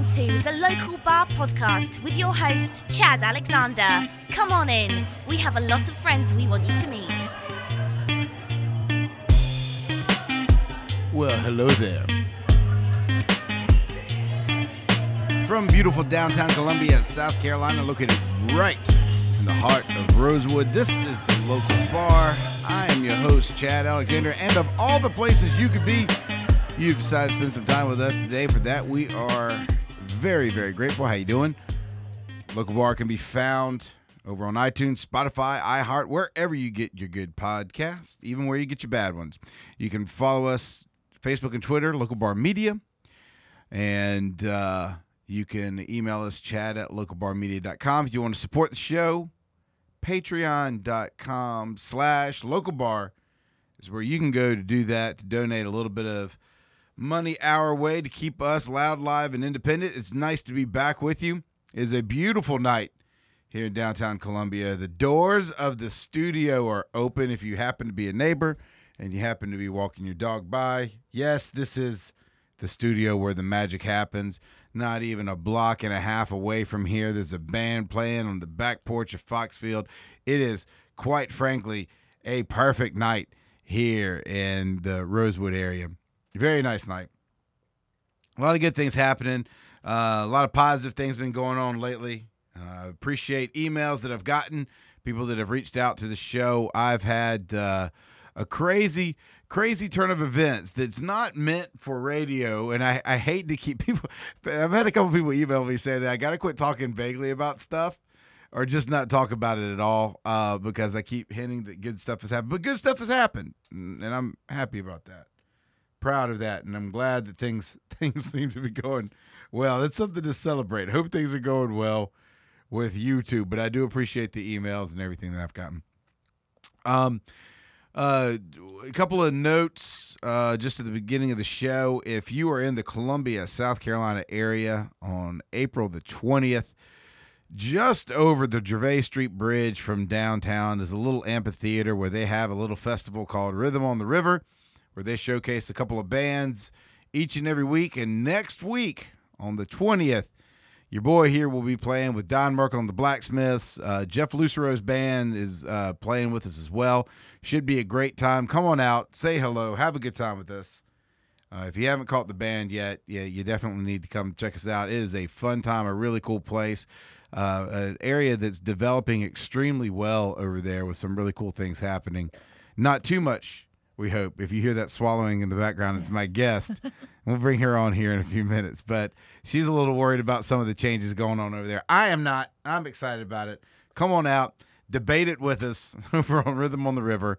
listening to the Local Bar Podcast with your host, Chad Alexander. Come on in. We have a lot of friends we want you to meet. Well, hello there. From beautiful downtown Columbia, South Carolina, located right in the heart of Rosewood, this is the local bar. I am your host, Chad Alexander, and of all the places you could be, you've decided to spend some time with us today. For that, we are very, very grateful. How you doing? Local bar can be found over on iTunes, Spotify, iHeart, wherever you get your good podcast, even where you get your bad ones. You can follow us Facebook and Twitter, Local Bar Media, and uh, you can email us chad at localbarmedia.com if you want to support the show. Patreon.com slash local bar is where you can go to do that to donate a little bit of money our way to keep us loud, live, and independent. It's nice to be back with you. It is a beautiful night here in downtown Columbia. The doors of the studio are open if you happen to be a neighbor and you happen to be walking your dog by. Yes, this is the studio where the magic happens. Not even a block and a half away from here, there's a band playing on the back porch of Foxfield. It is, quite frankly, a perfect night here in the Rosewood area. Very nice night. A lot of good things happening. Uh, a lot of positive things been going on lately. Uh, appreciate emails that I've gotten, people that have reached out to the show. I've had uh, a crazy, crazy turn of events that's not meant for radio. And I, I hate to keep people, I've had a couple people email me saying that I got to quit talking vaguely about stuff or just not talk about it at all uh, because I keep hinting that good stuff has happened. But good stuff has happened. And I'm happy about that. Proud of that. And I'm glad that things things seem to be going well. That's something to celebrate. Hope things are going well with you too. But I do appreciate the emails and everything that I've gotten. Um, uh, a couple of notes uh, just at the beginning of the show. If you are in the Columbia, South Carolina area on April the 20th, just over the Gervais Street Bridge from downtown is a little amphitheater where they have a little festival called Rhythm on the River, where they showcase a couple of bands each and every week. And next week, on the 20th, your boy here will be playing with Don Merkel and the Blacksmiths. Uh, Jeff Lucero's band is uh, playing with us as well. Should be a great time. Come on out, say hello, have a good time with us. Uh, if you haven't caught the band yet, yeah, you definitely need to come check us out. It is a fun time, a really cool place, uh, an area that's developing extremely well over there with some really cool things happening. Not too much we hope. If you hear that swallowing in the background, it's my guest. we'll bring her on here in a few minutes, but she's a little worried about some of the changes going on over there. I am not. I'm excited about it. Come on out, debate it with us over on Rhythm on the River,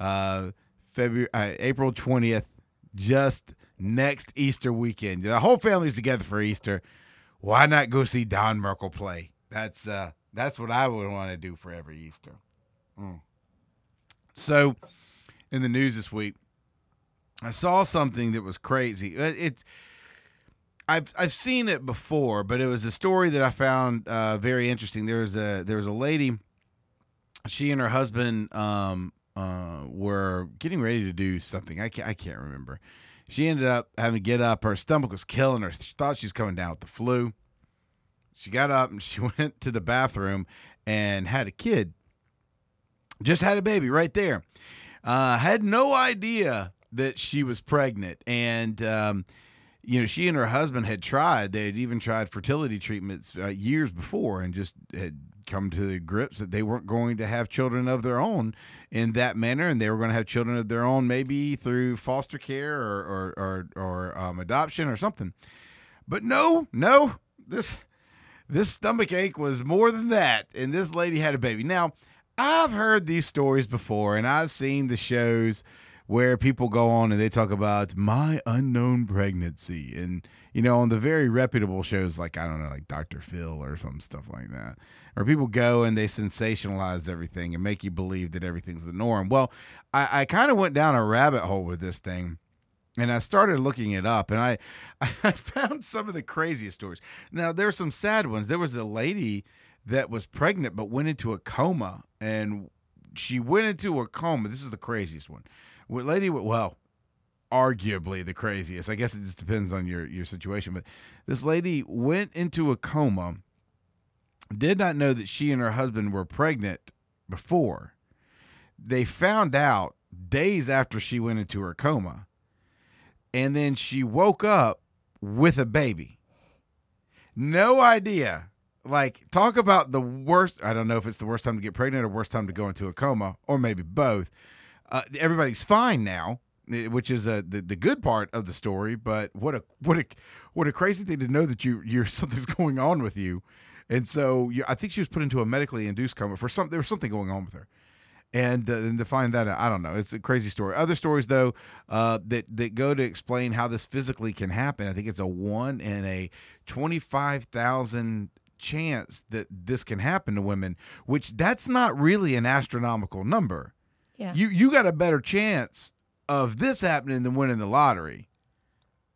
uh, February, uh, April 20th, just next Easter weekend. The whole family's together for Easter. Why not go see Don Merkel play? That's uh, that's what I would want to do for every Easter. Mm. So in the news this week. I saw something that was crazy. It, it I've I've seen it before, but it was a story that I found uh, very interesting. There was a there was a lady. She and her husband um, uh, were getting ready to do something. I can't, I can't remember. She ended up having to get up. Her stomach was killing her. She thought she was coming down with the flu. She got up and she went to the bathroom and had a kid. Just had a baby right there. Uh, had no idea that she was pregnant, and um, you know she and her husband had tried. They had even tried fertility treatments uh, years before, and just had come to the grips that they weren't going to have children of their own in that manner, and they were going to have children of their own, maybe through foster care or or or, or um, adoption or something. But no, no, this this stomach ache was more than that, and this lady had a baby. Now I've heard these stories before, and I've seen the shows where people go on and they talk about my unknown pregnancy, and you know, on the very reputable shows like I don't know, like Dr. Phil or some stuff like that, or people go and they sensationalize everything and make you believe that everything's the norm. Well, I, I kind of went down a rabbit hole with this thing and I started looking it up, and I I found some of the craziest stories. Now there were some sad ones. There was a lady that was pregnant but went into a coma, and she went into a coma. This is the craziest one. Lady, well, arguably the craziest. I guess it just depends on your your situation. But this lady went into a coma. Did not know that she and her husband were pregnant before. They found out days after she went into her coma. And then she woke up with a baby. No idea. Like, talk about the worst. I don't know if it's the worst time to get pregnant or worst time to go into a coma, or maybe both. Uh, everybody's fine now, eh, which is uh, the the good part of the story. But what a what a what a crazy thing to know that you you're something's going on with you, and so you, I think she was put into a medically induced coma for some there was something going on with her, and uh, and to find that I don't know. It's a crazy story. Other stories though uh, that that go to explain how this physically can happen. I think it's a one in a twenty five thousand chance that this can happen to women, which that's not really an astronomical number. Yeah. You you got a better chance of this happening than winning the lottery.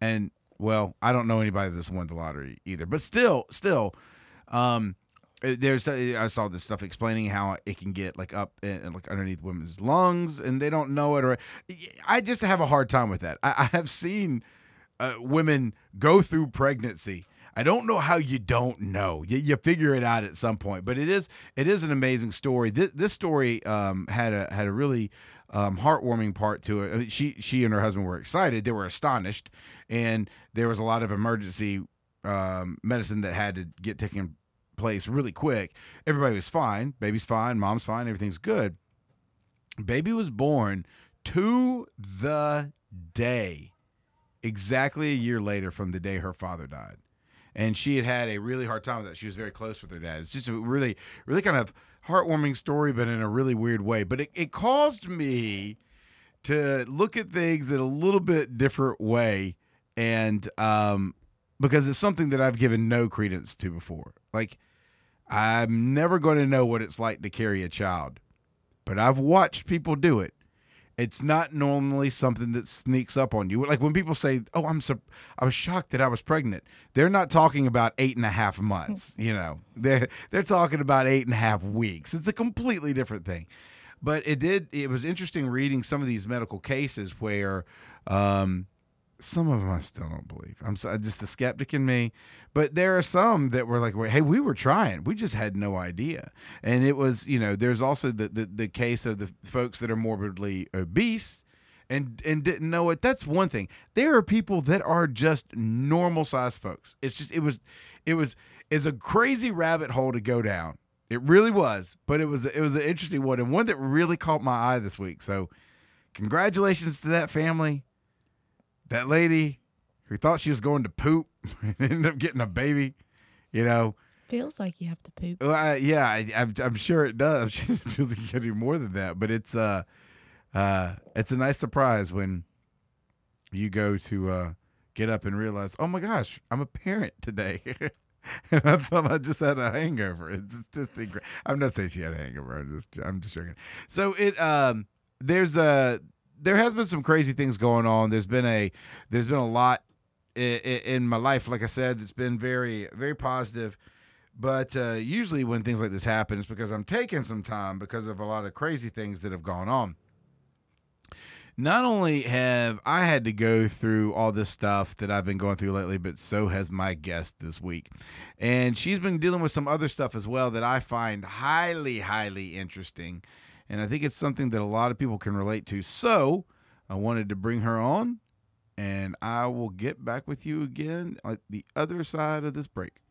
And well, I don't know anybody that's won the lottery either, but still, still, um, uh, there's uh, I saw this stuff explaining how it can get like up and like underneath women's lungs, and they don't know it. Or I just have a hard time with that. I, I have seen uh, women go through pregnancy. I don't know how you don't know. You, you figure it out at some point, but it is it is an amazing story. This this story um, had a had a really um, heartwarming part to it. I mean, she she and her husband were excited. They were astonished, and there was a lot of emergency um, medicine that had to get taken place really quick. Everybody was fine. Baby's fine. Mom's fine. Everything's good. Baby was born to the day, exactly a year later from the day her father died. And she had had a really hard time with that. She was very close with her dad. It's just a really, really kind of heartwarming story, but in a really weird way. But it, it caused me to look at things in a little bit different way. And um, because it's something that I've given no credence to before. Like, I'm never going to know what it's like to carry a child, but I've watched people do it. It's not normally something that sneaks up on you. Like when people say, "Oh, I'm so, I was shocked that I was pregnant," they're not talking about eight and a half months. You know, they're they're talking about eight and a half weeks. It's a completely different thing. But it did. It was interesting reading some of these medical cases where um, some of them I still don't believe. I'm so, uh, just the skeptic in me, but there are some that were like, "Hey, we were trying. We just had no idea." And it was, you know, there's also the the, the case of the folks that are morbidly obese and and didn't know it. That's one thing. There are people that are just normal sized folks. It's just it was it was is a crazy rabbit hole to go down. It really was, but it was it was an interesting one and one that really caught my eye this week. So, congratulations to that family that lady who thought she was going to poop and ended up getting a baby, you know. Feels like you have to poop. Well, I, yeah, I, I'm, I'm sure it does. it feels like you can do more than that, but it's uh, uh, it's a nice surprise when you go to uh, get up and realize, oh my gosh, I'm a parent today. and I thought I just had a hangover. It's just, incredible. I'm not saying she had a hangover. I'm just, I'm just joking. So it, um, there's a there has been some crazy things going on. There's been a there's been a lot in, in my life. Like I said, it's been very very positive. But uh, usually when things like this happen, it's because I'm taking some time because of a lot of crazy things that have gone on. Not only have I had to go through all this stuff that I've been going through lately, but so has my guest this week. And she's been dealing with some other stuff as well that I find highly, highly interesting. And I think it's something that a lot of people can relate to. So I wanted to bring her on, and I will get back with you again at the other side of this break.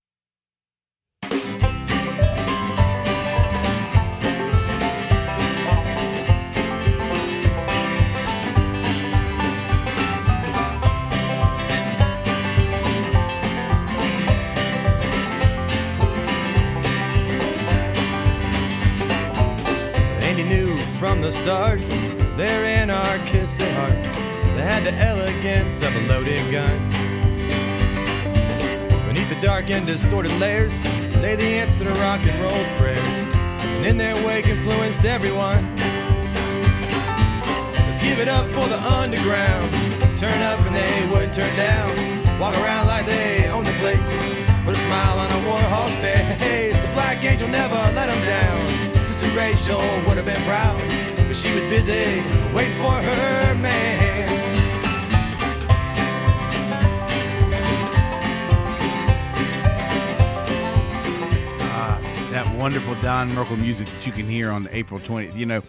The start, there in our kissing heart, they had the elegance of a loaded gun. Beneath the dark and distorted layers lay the answer to rock and roll's prayers, and in their wake influenced everyone. Let's give it up for the underground. Turn up and they wouldn't turn down. Walk around like they own the place. Put a smile on a Warhol's face. The Black Angel never let them down. Rachel would have been proud, but she was busy waiting for her man. Ah, that wonderful Don Merkel music that you can hear on April 20th. You know,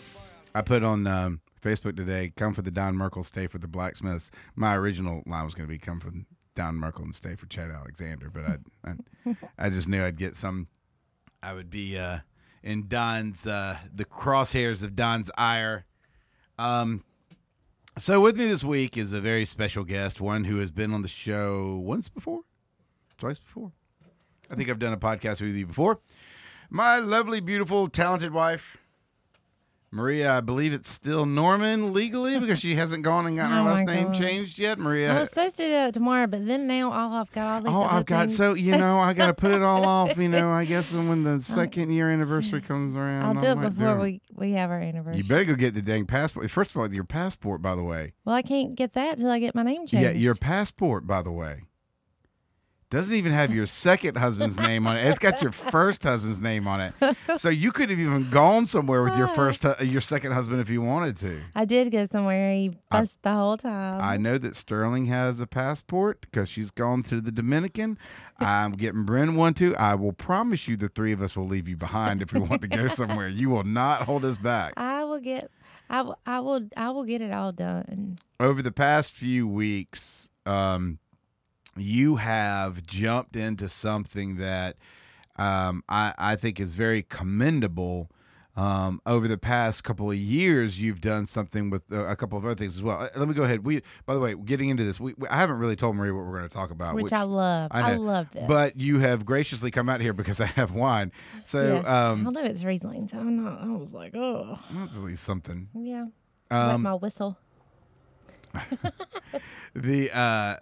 I put on um, Facebook today, come for the Don Merkel, stay for the Blacksmiths. My original line was going to be come for Don Merkel and stay for Chad Alexander, but I, I, I just knew I'd get some. I would be uh, in Don's, uh, the crosshairs of Don's ire. Um, so with me this week is a very special guest, one who has been on the show once before, twice before. I think I've done a podcast with you before. My lovely, beautiful, talented wife, Maria. I believe it's still Norman legally because she hasn't gone and gotten her Oh, last name God. changed yet. Maria, I was supposed to do that tomorrow, but then now all I've got all these. Oh, I've got things. so you know I got to put it all off. You know, I guess when the second year anniversary comes around, I'll I do it might before it. we we have our anniversary. You better go get the dang passport. First of all, your passport, by the way. well, I can't get that till I get my name changed. Yeah, your passport, by the way, doesn't even have your second husband's name on it. It's got your first husband's name on it. So you could have even gone somewhere with your first, hu- your second husband if you wanted to. I did go somewhere. He I- fussed the whole time. I know that Sterling has a passport because she's gone to the Dominican. I'm getting Bryn one too. I will promise you the three of us will leave you behind if we want to go somewhere. You will not hold us back. I will get. I will. I will. I will get it all done. over the past few weeks, um, you have jumped into something that um, I, I think is very commendable. Um, over the past couple of years, you've done something with uh, a couple of other things as well. Uh, Let me go ahead. We, by the way, getting into this, we, we- I haven't really told Marie what we're going to talk about, which, I love. I I, love this. but you have graciously come out here because I have wine. So, yes. um, although it's Riesling, so I'm not. I was like, oh, that's at least something. yeah. Um, my whistle. the uh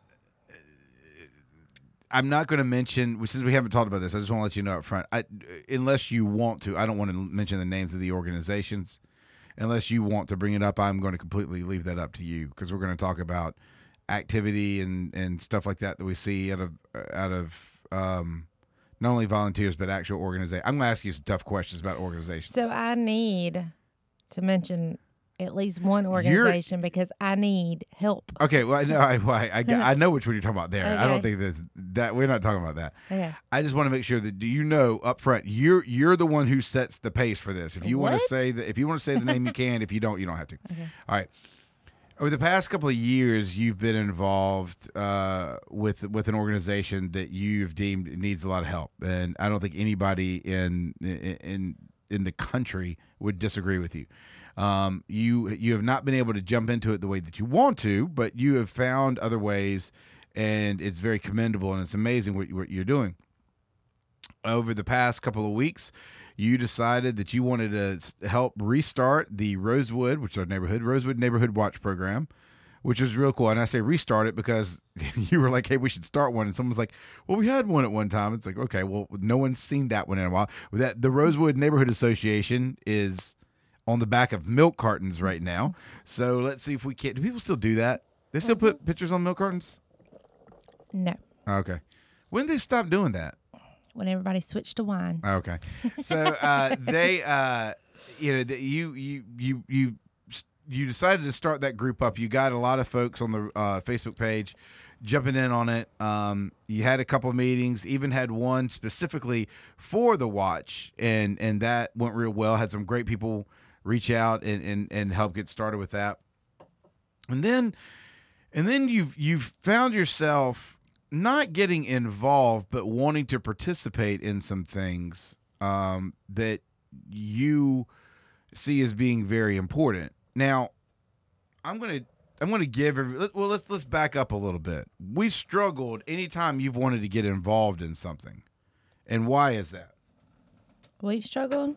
I'm not going to mention, since we haven't talked about this, I just want to let you know up front. I, unless you want to, I don't want to mention the names of the organizations. Unless you want to bring it up, I'm going to completely leave that up to you because we're going to talk about activity and, and stuff like that that we see out of out of um, not only volunteers but actual organization. I'm going to ask you some tough questions about organizations. So I need to mention at least one organization because I need help. Okay, well, I know I, well, I, I, I know which one you're talking about there. I don't think that's that we're not talking about that. Okay. I just want to make sure that do you know up front you're you're the one who sets the pace for this. If you want to say that if you want to say the name you can, if you don't, you don't have to. Okay. All right. Over the past couple of years, you've been involved uh, with with an organization that you've deemed needs a lot of help, and I don't think anybody in in in the country would disagree with you. Um, you you have not been able to jump into it the way that you want to, but you have found other ways, and it's very commendable and it's amazing what, what you're doing. Over the past couple of weeks, you decided that you wanted to help restart the Rosewood, which is our neighborhood Rosewood Neighborhood Watch program, which was real cool. And I say restart it because you were like, "Hey, we should start one," and someone's like, "Well, we had one at one time." It's like, okay, well, no one's seen that one in a while. That the Rosewood Neighborhood Association is on the back of milk cartons right now. So let's see if we can. Do people still do that? They still put pictures on milk cartons? No. Okay. When did they stop doing that? When everybody switched to wine. Okay. So uh, they, uh, you know, the, you you you you you decided to start that group up. You got a lot of folks on the uh, Facebook page jumping in on it. Um, you had a couple of meetings, even had one specifically for the watch, and and that went real well. Had some great people reach out and and and help get started with that. And then and then you've you've found yourself not getting involved but wanting to participate in some things um, that you see as being very important now i'm going to i'm going to give every, well let's let's back up a little bit we've struggled anytime you've wanted to get involved in something and why is that We've struggled.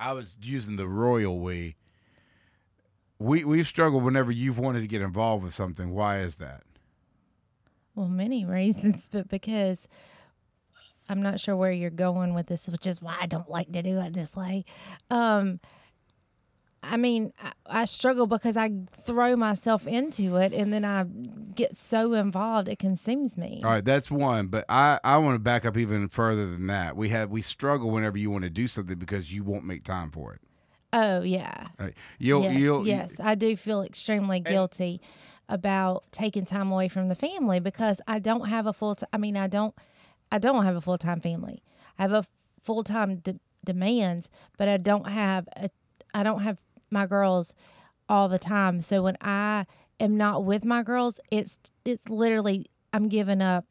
I was using the royal we we we've struggled whenever you've wanted to get involved with something. Why is that? Well, many reasons, but because I'm not sure where you're going with this, which is why I don't like to do it this way. Um, I mean, I, I struggle because I throw myself into it and then I get so involved it consumes me. All right, that's one. But I, I want to back up even further than that. We have we struggle whenever you want to do something because you won't make time for it. Oh yeah, right. You'll yes, you'll yes, I do feel extremely guilty about taking time away from the family because I don't have a full. T- I mean, I don't, I don't have a full time family. I have a full time de- demands, but I don't have a, I don't have my girls all the time. So when I am not with my girls, it's it's literally I'm giving up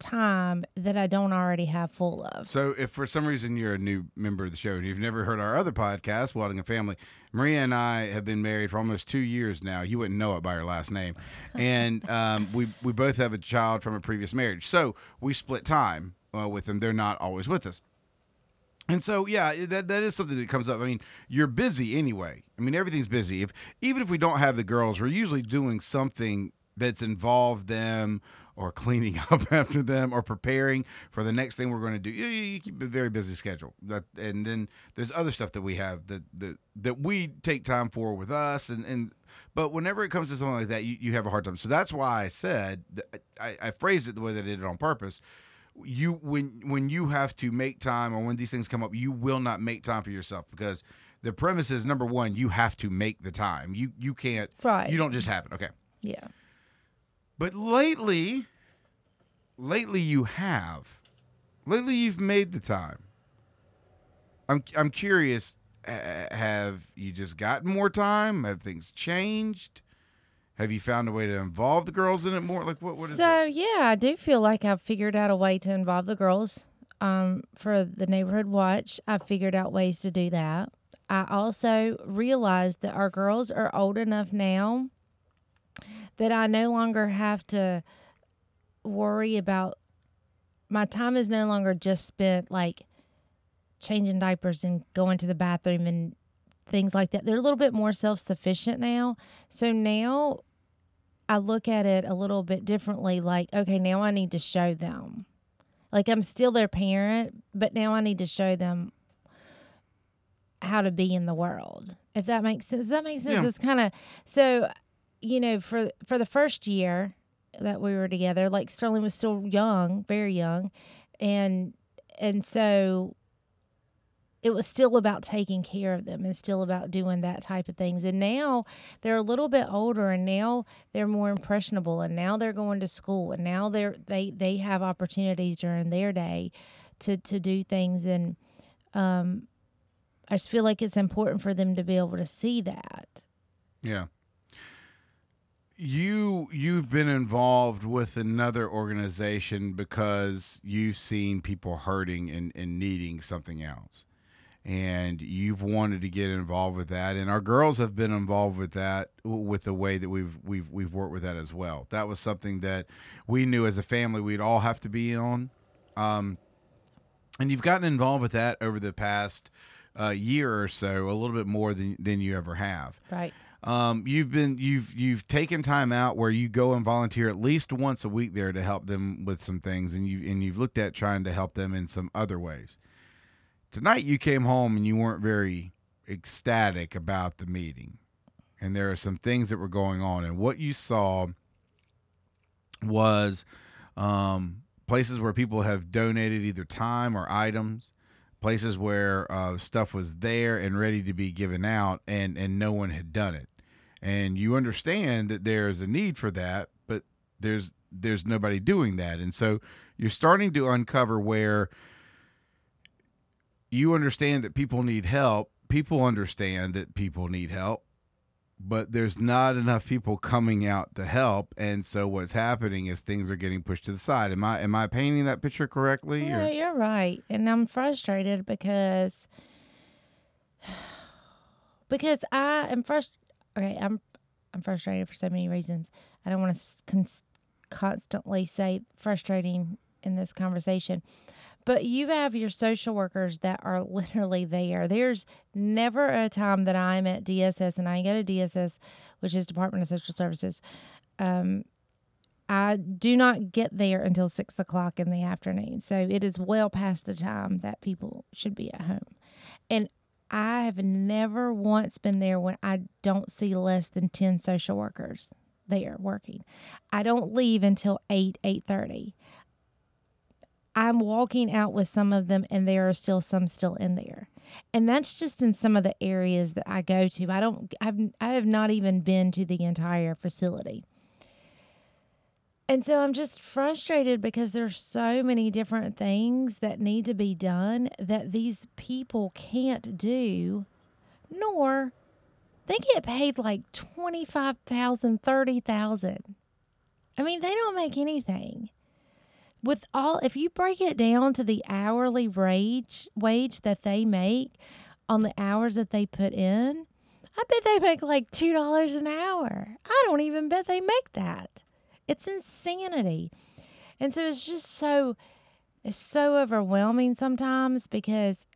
time that I don't already have full of. So, if for some reason you're a new member of the show and you've never heard our other podcast, Welding a Family, Maria and I have been married for almost two years now. You wouldn't know it by her last name, and um, we we both have a child from a previous marriage. So we split time uh, with them. They're not always with us. And so, yeah, that that is something that comes up. I mean, you're busy anyway. I mean, everything's busy. If even if we don't have the girls, we're usually doing something that's involved them or cleaning up after them or preparing for the next thing we're going to do. You, you keep a very busy schedule. That, and then there's other stuff that we have that that, that we take time for with us and and but whenever it comes to something like that, you, you have a hard time. So that's why I said I, I phrased it the way that I did it on purpose. You when when you have to make time or when these things come up, you will not make time for yourself because the premise is number one, you have to make the time. You you can't Right. you don't just have it. Okay. Yeah. But lately, lately you have. Lately you've made the time. I'm I'm curious. Have you just gotten more time? Have things changed? Have you found a way to involve the girls in it more? Like what? What is so it? yeah, I do feel like I've figured out a way to involve the girls. Um, for the neighborhood watch, I figured out ways to do that. I also realized that our girls are old enough now that I no longer have to worry about my time is no longer just spent like changing diapers and going to the bathroom and things like that. They're a little bit more self sufficient now. So now I look at it a little bit differently. Like, okay, now I need to show them. Like, I'm still their parent, but now I need to show them how to be in the world. If that makes sense. Does that make sense? Yeah. It's kind of so, you know, for for the first year that we were together, like Sterling was still young, very young, and and so it was still about taking care of them and still about doing that type of things. And now they're a little bit older and now they're more impressionable and now they're going to school and now they're they they have opportunities during their day to to do things and um I just feel like it's important for them to be able to see that. Yeah. You you've been involved with another organization because you've seen people hurting and, and needing something else. And you've wanted to get involved with that. And our girls have been involved with that with the way that we've we've we've worked with that as well. That was something that we knew as a family we'd all have to be on. Um, and you've gotten involved with that over the past uh, year or so, a little bit more than than you ever have. Right. Um, you've been you've you've taken time out where you go and volunteer at least once a week there to help them with some things, and you and you've looked at trying to help them in some other ways. Tonight you came home and you weren't very ecstatic about the meeting, and there are some things that were going on, and what you saw was um, places where people have donated either time or items places where uh, stuff was there and ready to be given out and and no one had done it. And you understand that there's a need for that but there's there's nobody doing that. And so you're starting to uncover where you understand that people need help people understand that people need help but there's not enough people coming out to help and so what's happening is things are getting pushed to the side am i am i painting that picture correctly Yeah, you're right. And I'm frustrated because because I am frust okay, I'm I'm frustrated for so many reasons. I don't want to cons- constantly say frustrating in this conversation. But you have your social workers that are literally there. There's never a time that I'm at DSS and I go to DSS, which is Department of Social Services. Um, I do not get there until six o'clock in the afternoon. So it is well past the time that people should be at home. And I have never once been there when I don't see less than 10 social workers there working. I don't leave until 8, 8.30. I'm walking out with some of them and there are still some still in there. And that's just in some of the areas that I go to. I don't I've I have not even been to the entire facility And so I'm just frustrated because there's so many different things that need to be done that these people can't do, nor they get paid like 25,000, 30,000. I mean, they don't make anything. With all if you break it down to the hourly wage wage that they make on the hours that they put in, I bet they make like $2 an hour. I don't even bet they make that. It's insanity. And so it's just so it's so overwhelming sometimes because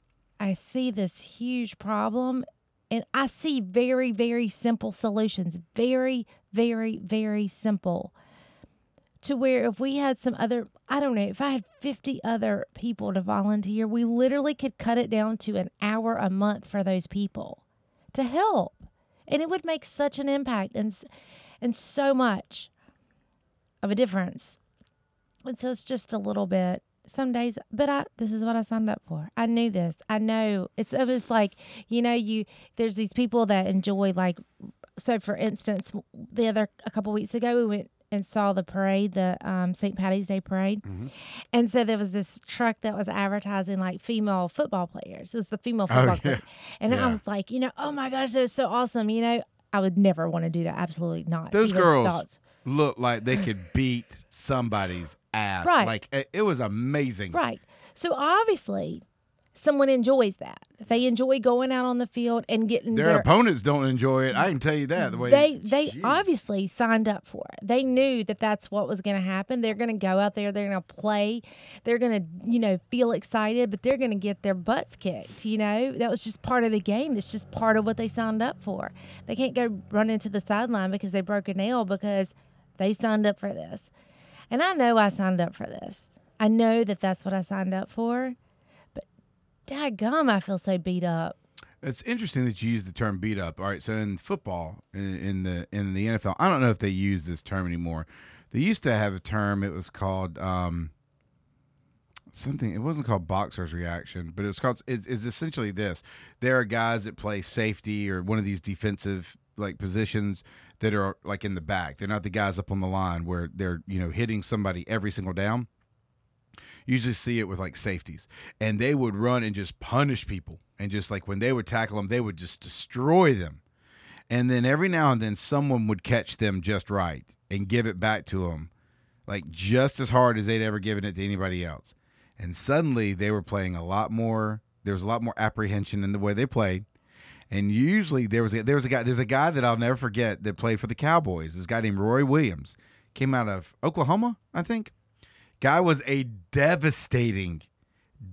I see this huge problem and I see very very simple solutions. Very very very simple. To where if we had some other I don't know, if I had 50 other people to volunteer, we literally could cut it down to an hour a month for those people to help. And it would make such an impact and and so much of a difference. And so it's just a little bit some days but I this is what I signed up for. I knew this. I know it's it was like, you know, you there's these people that enjoy like so for instance, the other a couple weeks ago we went and saw the parade, the um, St. Patty's Day parade. And so there was this truck that was advertising like female football players. It was the female Oh, football yeah. player. And I was like, you know, oh my gosh, that's so awesome. You know, I would never want to do that. Absolutely not. Those Even girls thoughts. look like they could beat somebody's ass. Right. Like it was amazing. Right. So obviously, someone enjoys that. They enjoy going out on the field and getting Their their. opponents don't enjoy it. I can tell you that. The way they they Jeez. obviously signed up for it. They knew that that's what was going to happen. They're going to go out there. They're going to play. They're going to you know feel excited, but they're going to get their butts kicked. You know that was just part of the game. That's just part of what they signed up for. They can't go run into the sideline because they broke a nail because they signed up for this. And I know I signed up for this. I know that that's what I signed up for. But daggum, I feel so beat up. It's interesting that you use the term beat up. All right, so in football, in, in the in the NFL, I don't know if they use this term anymore. They used to have a term. It was called um, something. It wasn't called boxer's reaction, but it was called. It's, it's essentially this: there are guys that play safety or one of these defensive like positions that are like in the back. They're not the guys up on the line where they're you know hitting somebody every single down usually see it with like safeties. And they would run and just punish people. And just like when they would tackle them they would just destroy them. And then every now and then someone would catch them just right and give it back to them like just as hard as they'd ever given it to anybody else. And suddenly they were playing a lot more there was a lot more apprehension in the way they played. And usually there was a, there was a guy there's a guy that I'll never forget that played for the Cowboys. This guy named Roy Williams came out of Oklahoma I think Guy was a devastating,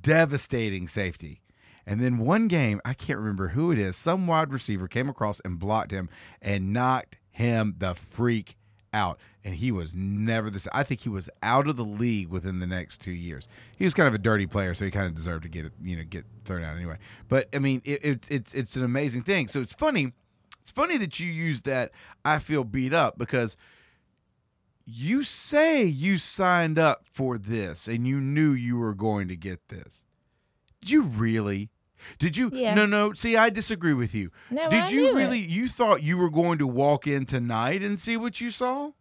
devastating safety. And then one game, I can't remember who it is, some wide receiver came across and blocked him and knocked him the freak out. And he was never this. I think he was out of the league within the next two years. He was kind of a dirty player, so he kind of deserved to get you know, get thrown out anyway. But I mean, it, it's it's it's an amazing thing. So it's funny. It's funny that you use that. I feel beat up because you say you signed up for this and you knew you were going to get this. Did you really? Did you? Yeah. No, no. See, I disagree with you. No, Did I you knew it. really? You thought you were going to walk in tonight and see what you saw?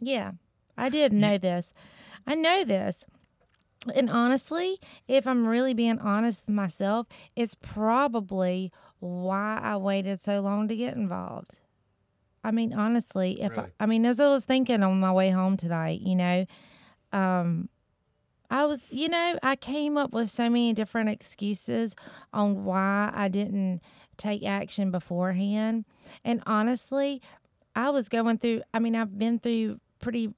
Yeah, I did know this. I know this. And honestly, if I'm really being honest with myself, it's probably why I waited so long to get involved. I mean, honestly, if Really? I, I mean, as I was thinking on my way home tonight, you know, um, I was, you know, I came up with so many different excuses on why I didn't take action beforehand. And honestly, I was going through, I mean, I've been through pretty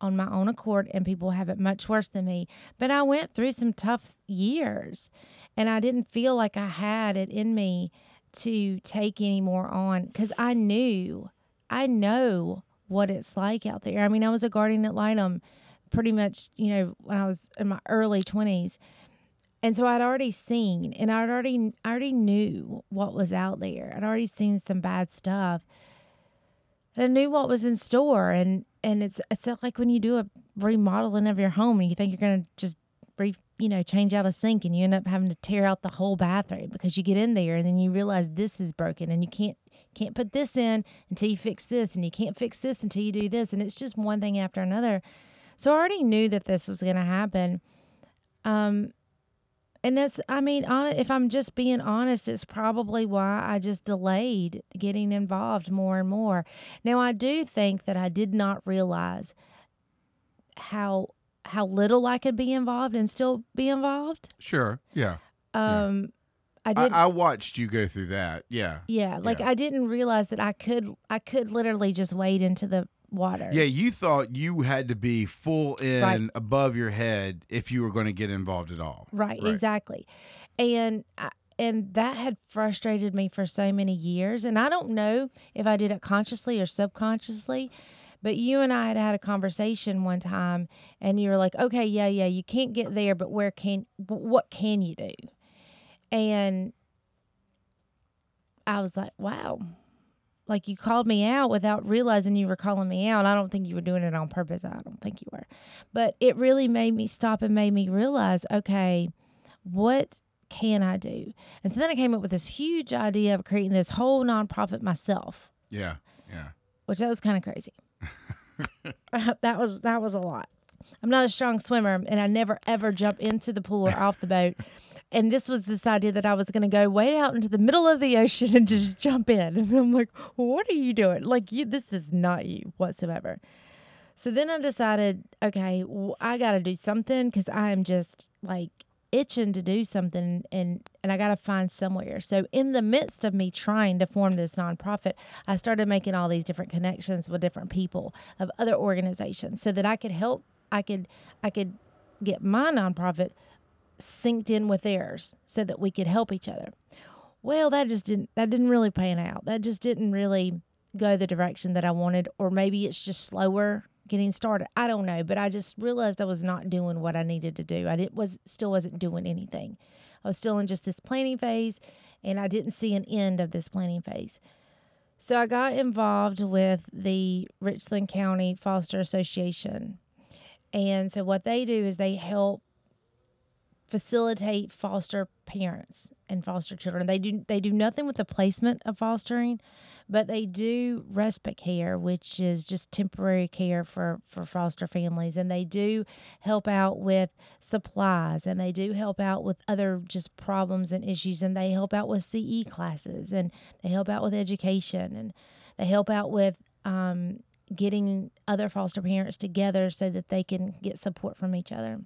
on my own accord, and people have it much worse than me. But I went through some tough years, and I didn't feel like I had it in me to take any more on because I knew, I know what it's like out there. I mean, I was a guardian at litem pretty much, you know, when I was in my early 20s. And so I'd already seen and I'd already I already knew what was out there. I'd already seen some bad stuff. And I knew what was in store and and it's it's like when you do a remodeling of your home and you think you're going to just re, you know, change out a sink and you end up having to tear out the whole bathroom because you get in there and then you realize this is broken and you can't can't put this in until you fix this and you can't fix this until you do this and it's just one thing after another. So I already knew that this was going to happen. Um and that's I mean, on if I'm just being honest, it's probably why I just delayed getting involved more and more. Now I do think that I did not realize how how little I could be involved and still be involved. Sure. Yeah. Um, I I, did. I watched you go through that. Yeah. yeah, like yeah. I didn't realize that I could. I could literally just wade into the water. Yeah, you thought you had to be full in Right. above your head if you were going to get involved at all. Right, Right. exactly. And I, and that had frustrated me for so many years. And I don't know if I did it consciously or subconsciously, but you and I had had a conversation one time, and you were like, "Okay, yeah, yeah, you can't get there, but where can? What can you do?" And I was like, "Wow." Like you called me out without realizing you were calling me out. I don't think you were doing it on purpose. I don't think you were. But it really made me stop and made me realize, okay, what can I do? And so then I came up with this huge idea of creating this whole nonprofit myself, Yeah. Yeah. which that was kind of crazy. that was that was a lot. I'm not a strong swimmer, and I never ever jump into the pool or off the boat. And this was this idea that I was going to go way out into the middle of the ocean and just jump in. And I'm like, what are you doing? Like, you, this is not you whatsoever. So then I decided, okay, I got to do something because I am just like itching to do something and and I got to find somewhere. So in the midst of me trying to form this nonprofit, I started making all these different connections with different people of other organizations so that I could help I could I could get my nonprofit synced in with theirs so that we could help each other. Well, that just didn't that didn't really pan out. That just didn't really go the direction that I wanted or maybe it's just slower getting started. I don't know, but I just realized I was not doing what I needed to do. I did, was still wasn't doing anything. I was still in just this planning phase and I didn't see an end of this planning phase. So I got involved with the Richland County Foster Association. And so what they do is they help facilitate foster parents and foster children. They do they do nothing with the placement of fostering, but they do respite care, which is just temporary care for for foster families, and they do help out with supplies, and they do help out with other just problems and issues, and they help out with CE classes, and they help out with education, and they help out with um, getting other foster parents together so that they can get support from each other.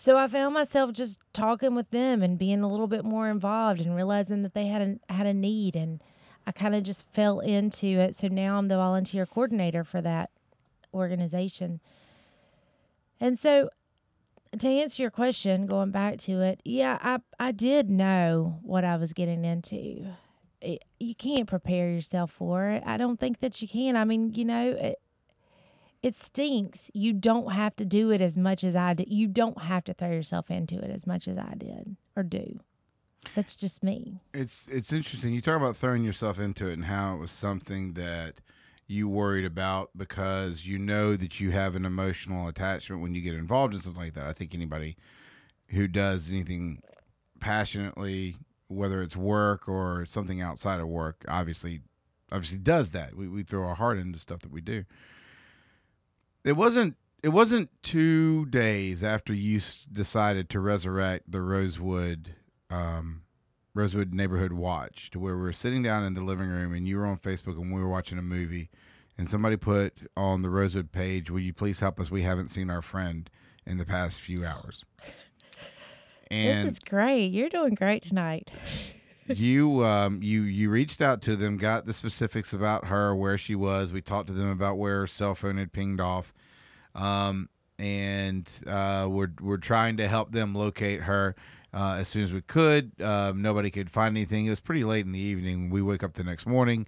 So I found myself just talking with them and being a little bit more involved and realizing that they had a had a need and I kind of just fell into it. So now I'm the volunteer coordinator for that organization. And so to answer your question, going back to it, yeah, I I did know what I was getting into. It, you can't prepare yourself for it. I don't think that you can. I mean, you know, it, it stinks. You don't have to do it as much as I did. You don't have to throw yourself into it as much as I did or do. That's just me. It's it's interesting. You talk about throwing yourself into it and how it was something that you worried about because you know that you have an emotional attachment when you get involved in something like that. I think anybody who does anything passionately, whether it's work or something outside of work, obviously obviously does that. We we throw our heart into stuff that we do. It wasn't it wasn't 2 days after you s- decided to resurrect the Rosewood um Rosewood Neighborhood Watch to where we were sitting down in the living room and you were on Facebook and we were watching a movie and somebody put on the Rosewood page, "Will you please help us? We haven't seen our friend in the past few hours." And this is great. You're doing great tonight. you um you you reached out to them, got the specifics about her, where she was. We talked to them about where her cell phone had pinged off. Um and uh we're we're trying to help them locate her uh, as soon as we could. Um, nobody could find anything. It was pretty late in the evening. We wake up the next morning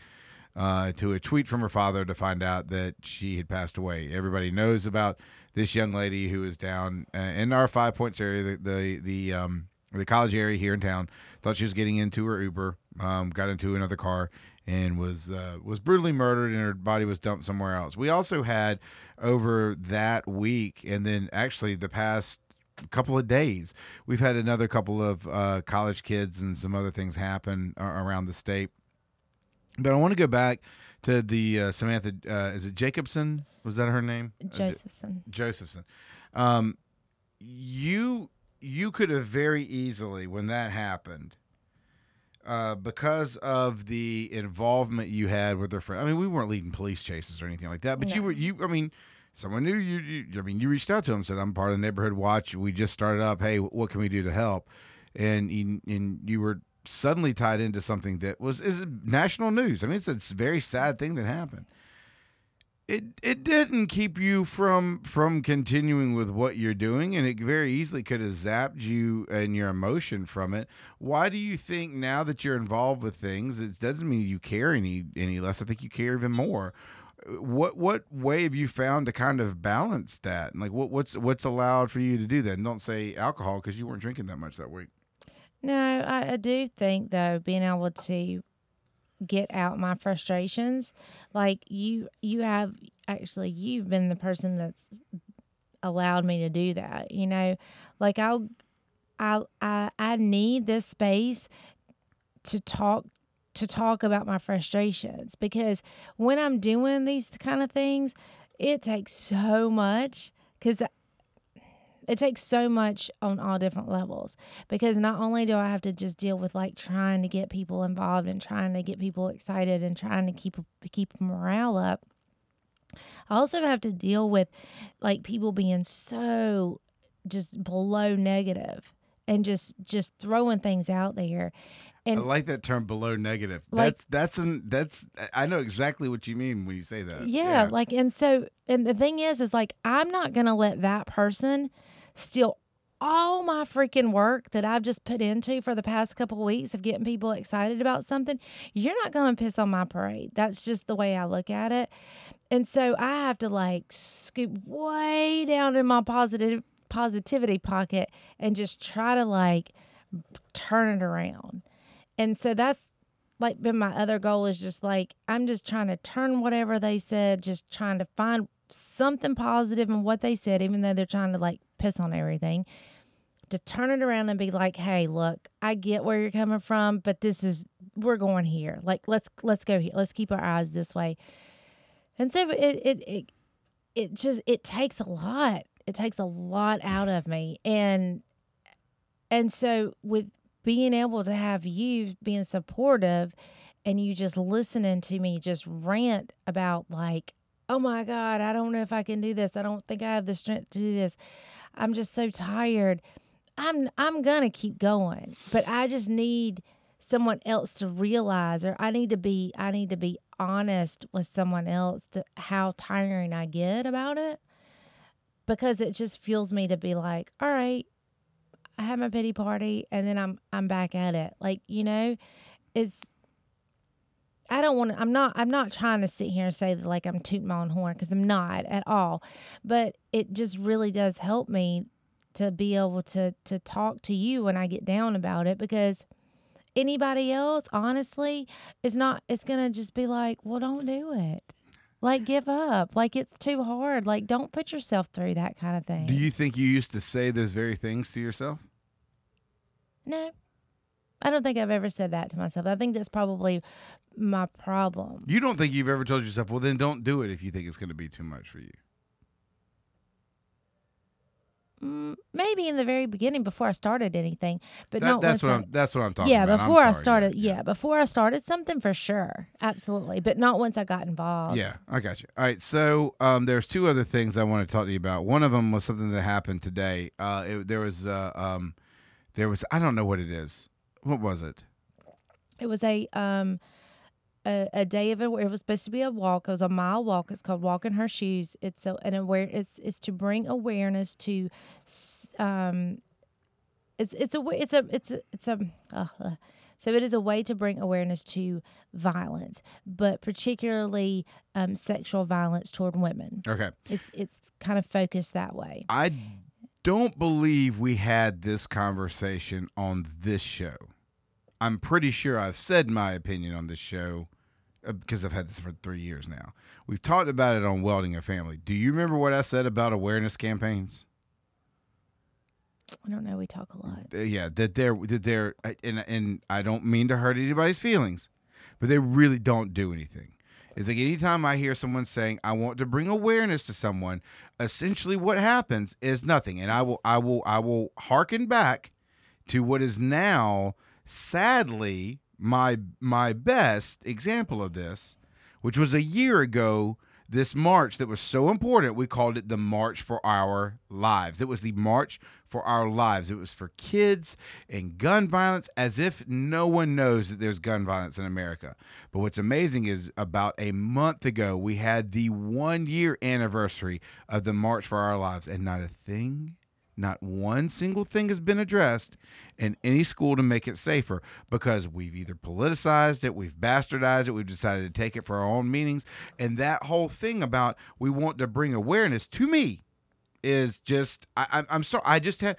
uh, to a tweet from her father to find out that she had passed away. Everybody knows about this young lady who is down uh, in our Five Points area, the the the, um, the college area here in town. Thought she was getting into her Uber, um, got into another car, and was uh, was brutally murdered, and her body was dumped somewhere else. We also had over that week, and then actually the past couple of days. We've had another couple of uh, college kids and some other things happen around the state. But I want to go back to the uh, Samantha. Uh, is it Jacobson? Was that her name? Uh, Josephson. Josephson. Um, you you could have very easily, when that happened, uh, because of the involvement you had with her friend. I mean, we weren't leading police chases or anything like that, but you were. You, I mean, someone knew you, you. I mean, you reached out to him, said, "I'm part of the neighborhood watch. We just started up. Hey, what can we do to help?" And you, and you were suddenly tied into something that was is national news. I mean, it's a very sad thing that happened it it didn't keep you from from continuing with what you're doing and it very easily could have zapped you and your emotion from it. Why do you think now that you're involved with things it doesn't mean you care any any less. I think you care even more. What what way have you found to kind of balance that? And like what what's what's allowed for you to do that? And don't say alcohol because you weren't drinking that much that week. No, I, I do think though being able to get out my frustrations, like you, you have actually you've been the person that's allowed me to do that. You know, like I'll, I, I, I need this space to talk to talk about my frustrations because when I'm doing these kind of things, it takes so much because it takes so much on all different levels because not only do I have to just deal with like trying to get people involved and trying to get people excited and trying to keep keep morale up, I also have to deal with like people being so just below negative and just just throwing things out there. And i like that term below negative Like- that's that's an that's i know exactly what you mean when you say that yeah, like and so and the thing is is like I'm not going to let that person steal all my freaking work that I've just put into for the past couple of weeks of getting people excited about something. You're not going to piss on my parade. That's just the way I look at it. And so I have to like scoop way down in my positive positivity pocket and just try to like turn it around. And so that's like been my other goal is just like I'm just trying to turn whatever they said, just trying to find something positive in what they said, even though they're trying to like piss on everything. To turn it around and be like, hey, look, I get where you're coming from, but this is we're going here. Like let's let's go here. Let's keep our eyes this way. And so it it it it just it takes a lot. It takes a lot out of me. And and so with being able to have you being supportive and you just listening to me just rant about like oh my god i don't know if i can do this. I don't think i have the strength to do this. I'm just so tired. I'm i'm gonna keep going. But i just need someone else to realize or i need to be i need to be honest with someone else to how tiring i get about it because it just fuels me to be like all right I have my pity party and then I'm I'm back at it. Like, you know, it's I don't want to I'm not I'm not trying to sit here and say that like I'm tooting my own horn cuz I'm not at all. But it just really does help me to be able to to talk to you when I get down about it because anybody else honestly is not it's going to just be like, "Well, don't do it." Like give up. Like it's too hard. Like don't put yourself through that kind of thing. Do you think you used to say those very things to yourself? No. I don't think I've ever said that to myself. I think that's probably my problem. You don't think you've ever told yourself, well, then don't do it if you think it's going to be too much for you. Mm, maybe in the very beginning before I started anything, but That- not that's once what I, I'm. That's what I'm talking yeah, about. Before I started, yeah, yeah, before I started something for sure, absolutely, but not once I got involved. Yeah, I got you. All right, so um, there's two other things I want to talk to you about. One of them was something that happened today. Uh, it, there was, uh, um, there was, I don't know what it is. What was it? It was a um a, a day of it. It was supposed to be a walk. It was a mile walk. It's called Walk in Her Shoes. It's a, an aware. It's it's to bring awareness to, um, it's it's a it's a it's a it's a. Uh, so it is a way to bring awareness to violence, but particularly um, sexual violence toward women. Okay, It's it's kind of focused that way. I don't believe we had this conversation on this show. I'm pretty sure I've said my opinion on this show because I've had this for three years now. We've talked about it on Welding a Family. Do you remember what I said about awareness campaigns? I don't know. We talk a lot. Uh, yeah, that they're that they're and and I don't mean to hurt anybody's feelings, but they really don't do anything. It's like anytime I hear someone saying I want to bring awareness to someone, essentially what happens is nothing. And I will I will I will hearken back to what is now sadly my my best example of this, which was a year ago this march that was so important we called it the march for our lives. It was the march for our lives. It was for kids and gun violence as if no one knows that there's gun violence in america. But what's amazing is about a month ago we had the one year anniversary of the march for our lives and not a thing not one single thing has been addressed in any school to make it safer because we've either politicized it, we've bastardized it, we've decided to take it for our own meanings. And that whole thing about we want to bring awareness to me is just, I, I'm, I'm sorry, I just had.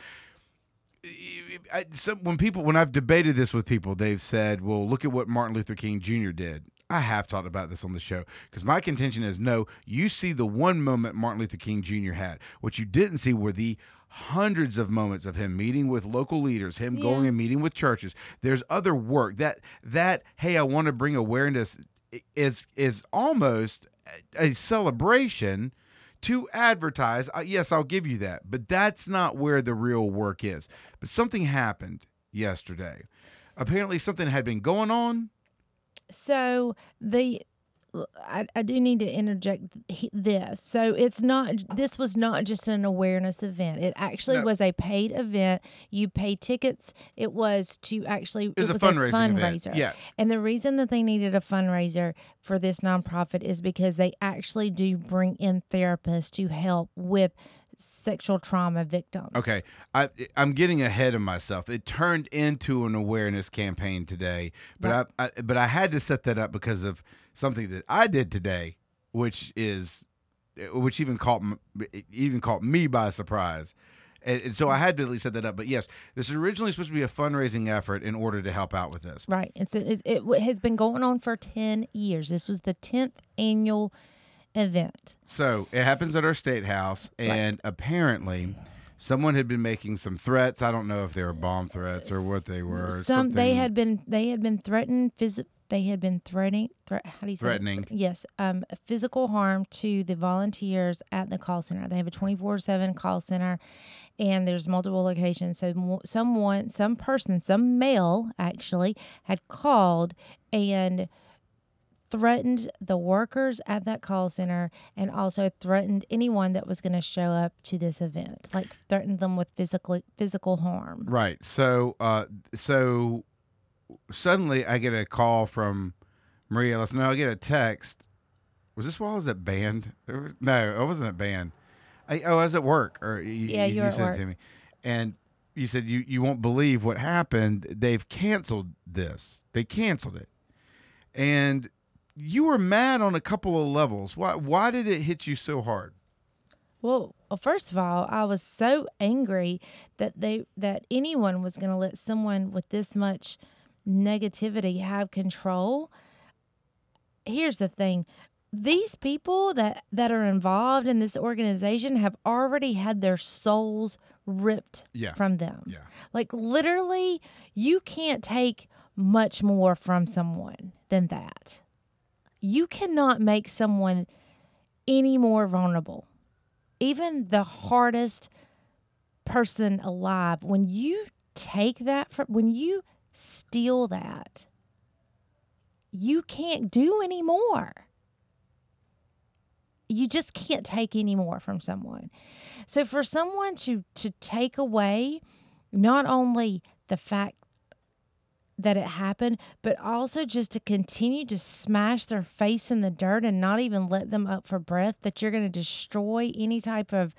I, some, when people when I've debated this with people, they've said, "Well, look at what Martin Luther King Jr. did." I have talked about this on the show because my contention is no, you see the one moment Martin Luther King Jr. had. What you didn't see were the hundreds of moments of him meeting with local leaders, him going and meeting with churches. There's other work that that hey, I want to bring awareness is is almost a celebration to advertise. Uh, yes, I'll give you that, but that's not where the real work is. But something happened yesterday. Apparently, something had been going on. So the I, I do need to interject this. So it's not this was not just an awareness event. It actually No. was a paid event. You pay tickets. It was to actually it was a fundraising event. fundraiser. Yeah. And the reason that they needed a fundraiser for this nonprofit is because they actually do bring in therapists to help with sexual trauma victims. Okay, I I'm getting ahead of myself. It turned into an awareness campaign today, but I, I but I had to set that up because of something that I did today, which is eh, which even caught even caught me by surprise. And, and so I had to at least set that up. But yes, this is originally supposed to be a fundraising effort in order to help out with this. Right. It's it, it has been going on for 10 years. This was the 10th annual event. So it happens at our state house, and apparently, someone had been making some threats. I don't know if they were bomb threats or what they were. Some they had been they had been threatened phys- they had been threatening threat how do you say? Threatening. yes um physical harm to the volunteers at the call center they have a 24/7 call center and there's multiple locations so someone some person some male actually had called and threatened the workers at that call center and also threatened anyone that was going to show up to this event like threatened them with physical physical harm Right. So, uh, so suddenly I get a call from Maria Ellis. No, I get a text. Was this while I was at band? Was- No, I wasn't at band. I, I was at work, or you, Yeah, you at sent it to me, and you said you you won't believe what happened. They've canceled this. They canceled it, and you were mad on a couple of levels. Why why did it hit you so hard? Well, well, first of all, I was so angry that they that anyone was going to let someone with this much negativity have control. Here's the thing. These people that that are involved in this organization have already had their souls ripped Yeah. from them. Yeah. Like literally, you can't take much more from someone than that. You cannot make someone any more vulnerable. Even the hardest person alive, when you take that from when you steal that, you can't do any more. You just can't take any more from someone. So for someone to to take away not only the fact that it happened, but also just to continue to smash their face in the dirt and not even let them up for breath, that you're going to destroy any type of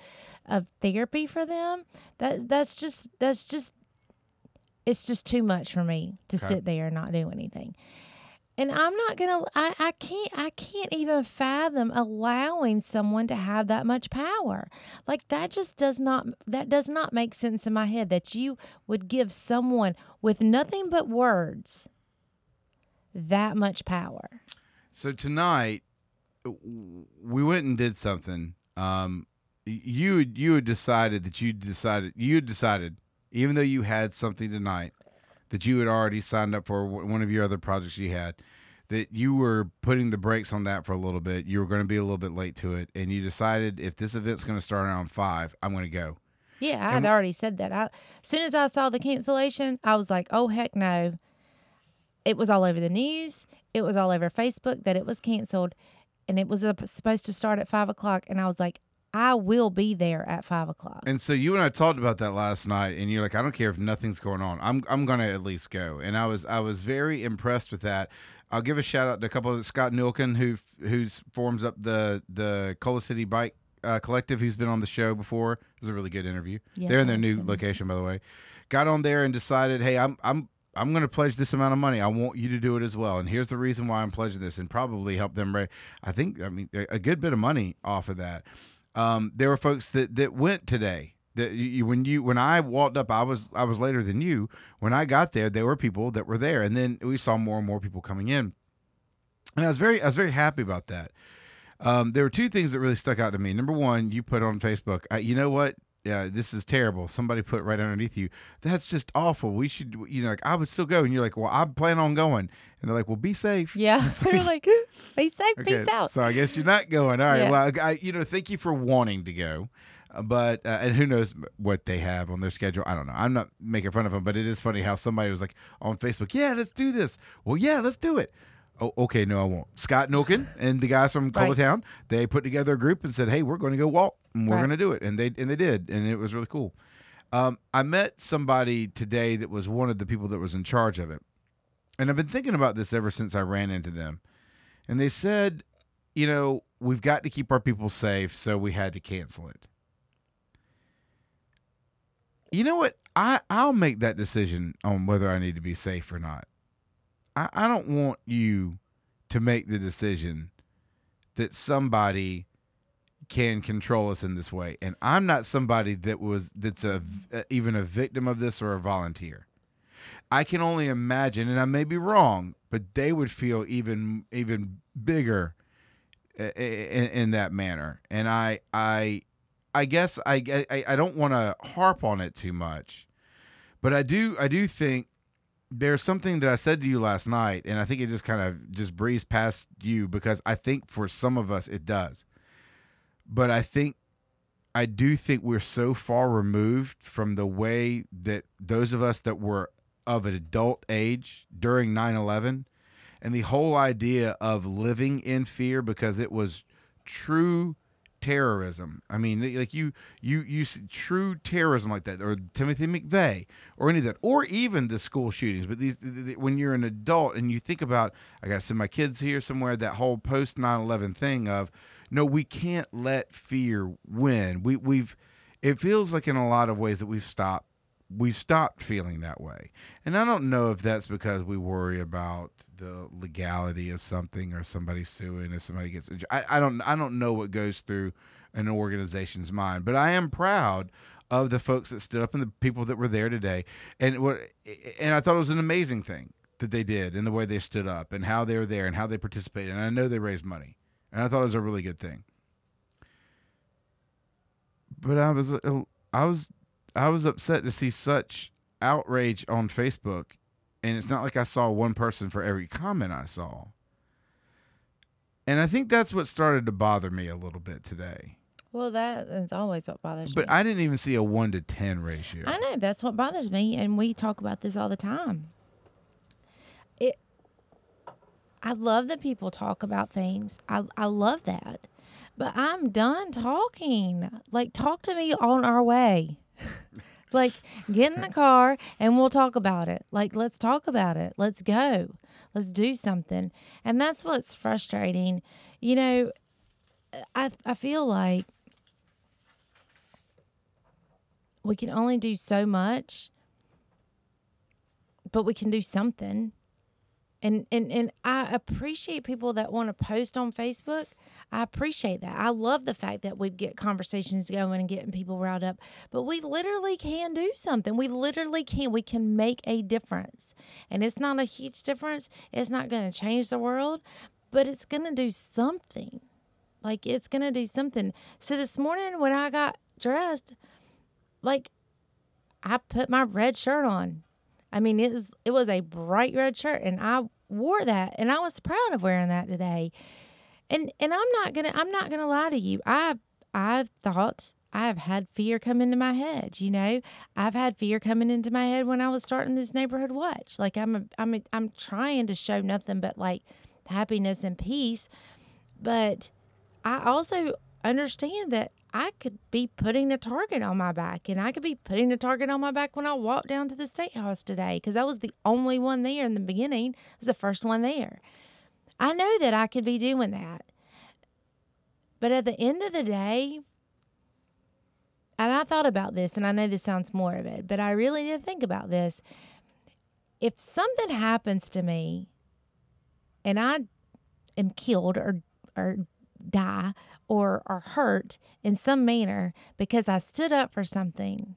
of therapy for them. That that's just that's just it's just too much for me to Okay. sit there and not do anything. And I'm not gonna I, I can't I can't even fathom allowing someone to have that much power. Like that just does not that does not make sense in my head that you would give someone with nothing but words that much power. So tonight, we went and did something. Um, you you had decided that you decided you had decided even though you had something tonight that you had already signed up for one of your other projects you had, that you were putting the brakes on that for a little bit. You were going to be a little bit late to it, and you decided if this event's going to start around five, I'm going to go. Yeah, I had already said that. I, as soon as I saw the cancellation, I was like, "Oh heck no!" It was all over the news. It was all over Facebook that it was canceled, and it was uh, supposed to start at five o'clock. And I was like, "I will be there at five o'clock." And so you and I talked about that last night, and you're like, I don't care if nothing's going on. I'm I'm gonna at least go. And I was I was very impressed with that. I'll give a shout out to a couple of Scott Nilkin who who's forms up the the Cola City Bike uh, Collective. who's been on the show before. It was a really good interview. Yeah, They're in their new location, by the way. Got on there and decided, hey, I'm I'm I'm going to pledge this amount of money. I want you to do it as well. And here's the reason why I'm pledging this, and probably help them raise. I think I mean a good bit of money off of that. Um, there were folks that that went today. That you, when you when I walked up, I was I was later than you. When I got there, there were people that were there, and then we saw more and more people coming in. And I was very I was very happy about that. Um, there were two things that really stuck out to me. Number one, you put on Facebook, uh, you know what? Yeah, this is terrible. Somebody put right underneath you. That's just awful. We should, you know, like I would still go. And you're like, well, I plan on going. And they're like, well, be safe. Yeah, It's they're like, "Be safe, Okay, peace out." So I guess you're not going. All right. Yeah. Well, I, you know, thank you for wanting to go. Uh, But uh, and who knows what they have on their schedule? I don't know. I'm not making fun of them, but it is funny how somebody was like on Facebook, "Yeah, let's do this." Well, yeah, let's do it. Oh, okay, no, I won't. Scott Nilkin and the guys from Right. Town, they put together a group and said, "Hey, we're going to go walk, and we're Right. going to do it," and they and they did, and it was really cool. Um, I met somebody today that was one of the people that was in charge of it, and I've been thinking about this ever since I ran into them. And they said, you know, we've got to keep our people safe, so we had to cancel it. You know what? I I'll make that decision on whether I need to be safe or not. I, I don't want you to make the decision that somebody can control us in this way. And I'm not somebody that was that's a uh, even a victim of this or a volunteer. I can only imagine, and I may be wrong, but they would feel even even bigger i- i- in, in that manner. And I I I guess I I, I don't want to harp on it too much, but I do I do think there's something that I said to you last night, and I think it just kind of just breezed past you because I think for some of us it does. But I think I do think we're so far removed from the way that those of us that were of an adult age during 9/11 and the whole idea of living in fear because it was true terrorism. I mean, like you, you, you true terrorism like that, or Timothy McVeigh, or any of that, or even the school shootings. But these, th- th- when you're an adult and you think about, I got to send my kids here somewhere. That whole post 9/11 thing of, no, we can't let fear win. We, we've, it feels like in a lot of ways that we've stopped we've stopped feeling that way. And I don't know if that's because we worry about the legality of something or somebody suing if somebody gets injured. I, I don't I don't know what goes through an organization's mind, but I am proud of the folks that stood up and the people that were there today. And what and I thought it was an amazing thing that they did and the way they stood up and how they were there and how they participated. And I know they raised money. And I thought it was a really good thing. But I was uh, I was I was upset to see such outrage on Facebook, and it's not like I saw one person for every comment I saw. And I think that's what started to bother me a little bit today. Well, that is always what bothers But me. But I didn't even see a one to ten ratio. I know that's what bothers me, and we talk about this all the time. It. I love that people talk about things. I I love that, but I'm done talking. Like, talk to me on our way. like, get in the car and we'll talk about it. Like, let's talk about it. Let's go. Let's do something. And that's what's frustrating. You know, I I feel like we can only do so much but we can do something and and and i appreciate people that want to post on facebook i appreciate that. I love the fact that we get conversations going and getting people riled up but we literally can do something. We literally can. We can make a difference. And it's not a huge difference. It's not going to change the world but it's going to do something. Like it's going to do something. So this morning when i got dressed like I put my red shirt on. I mean, it was it was a bright red shirt, and I wore that, and I was proud of wearing that today. And and I'm not gonna I'm not gonna lie to you. I've I've thought I've had fear come into my head. You know, I've had fear coming into my head when I was starting this neighborhood watch. Like I'm a, I'm a, I'm trying to show nothing but like happiness and peace, but I also understand that I could be putting a target on my back, and I could be putting a target on my back when I walked down to the state house today because I was the only one there in the beginning. I was the first one there. I know that I could be doing that. But at the end of the day, and I thought about this, and I know this sounds morbid, but I really did think about this. If something happens to me and I am killed or, or die or are hurt in some manner because I stood up for something,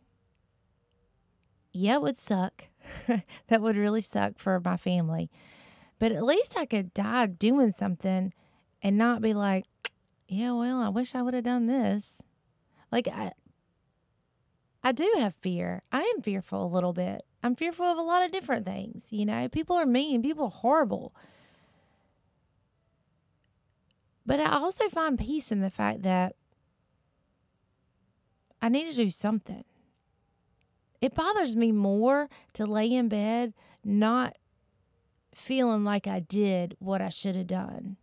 yeah, it would suck. that would really suck for my family. But at least I could die doing something and not be like, yeah, well, I wish I would have done this. Like, I, I do have fear. I am fearful a little bit. I'm fearful of a lot of different things. You know, people are mean, people are horrible. But I also find peace in the fact that I need to do something. It bothers me more to lay in bed not feeling like I did what I should have done.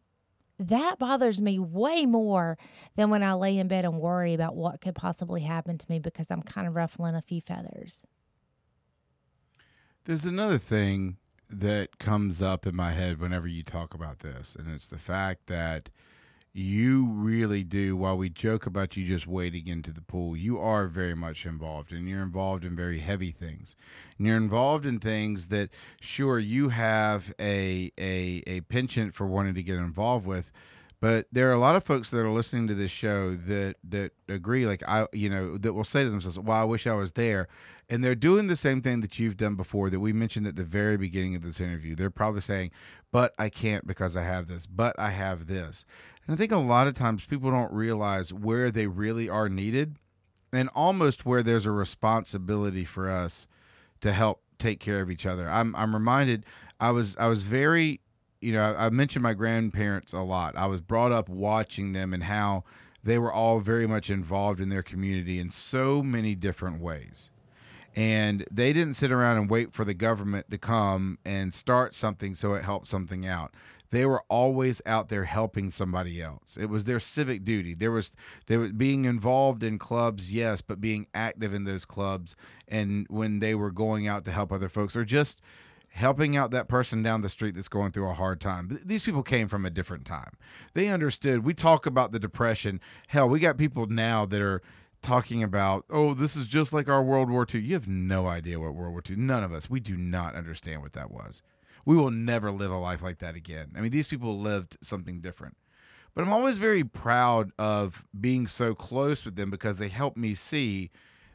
That bothers me way more than when I lay in bed and worry about what could possibly happen to me because I'm kind of ruffling a few feathers. There's another thing that comes up in my head whenever you talk about this, and it's the fact that you really do while we joke about you just wading into the pool you are very much involved and you're involved in very heavy things. And you're involved in things that sure you have a a, a penchant for wanting to get involved with but there are a lot of folks that are listening to this show that that agree like i you know that will say to themselves well i wish i was there. And they're doing the same thing that you've done before that we mentioned at the very beginning of this interview. They're probably saying but i can't because i have this but i have this. And I think a lot of times people don't realize where they really are needed and almost where there's a responsibility for us to help take care of each other. I'm I'm reminded I was I was very you know, I, I mentioned my grandparents a lot. I was brought up watching them and how they were all very much involved in their community in so many different ways. And they didn't sit around and wait for the government to come and start something so it helped something out they were always out there helping somebody else. It was their civic duty. There was they were being involved in clubs, yes, but being active in those clubs and when they were going out to help other folks or just helping out that person down the street that's going through a hard time. These people came from a different time. They understood. We talk about the depression. Hell, we got people now that are talking about, oh, this is just like our World War II. You have no idea what World War II. None of us. We do not understand what that was we will never live a life like that again. I mean, these people lived something different. But I'm always very proud of being so close with them because they help me see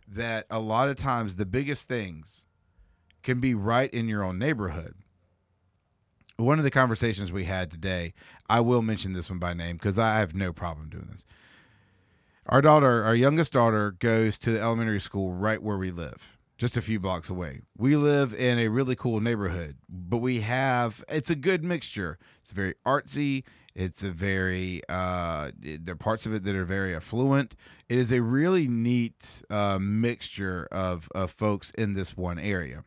that a lot of times the biggest things can be right in your own neighborhood. One of the conversations we had today, I will mention this one by name because I have no problem doing this. Our daughter, our youngest daughter, goes to the elementary school right where we live just a few blocks away. We live in a really cool neighborhood, but we have it's a good mixture. It's very artsy. It's a very uh, there are parts of it that are very affluent. It is a really neat uh, mixture of of folks in this one area.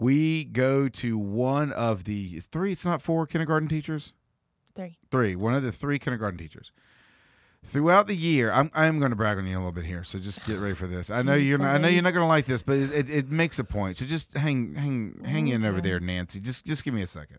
We go to one of the three. It's not four kindergarten teachers. Three. Three. One of the three kindergarten teachers throughout the year, I'm I'm going to brag on you a little bit here, so just get ready for this. I know you're not, I know you're not going to like this, but it, it, it, makes a point. So just hang hang hang in over there, Nancy. Just just give me a second.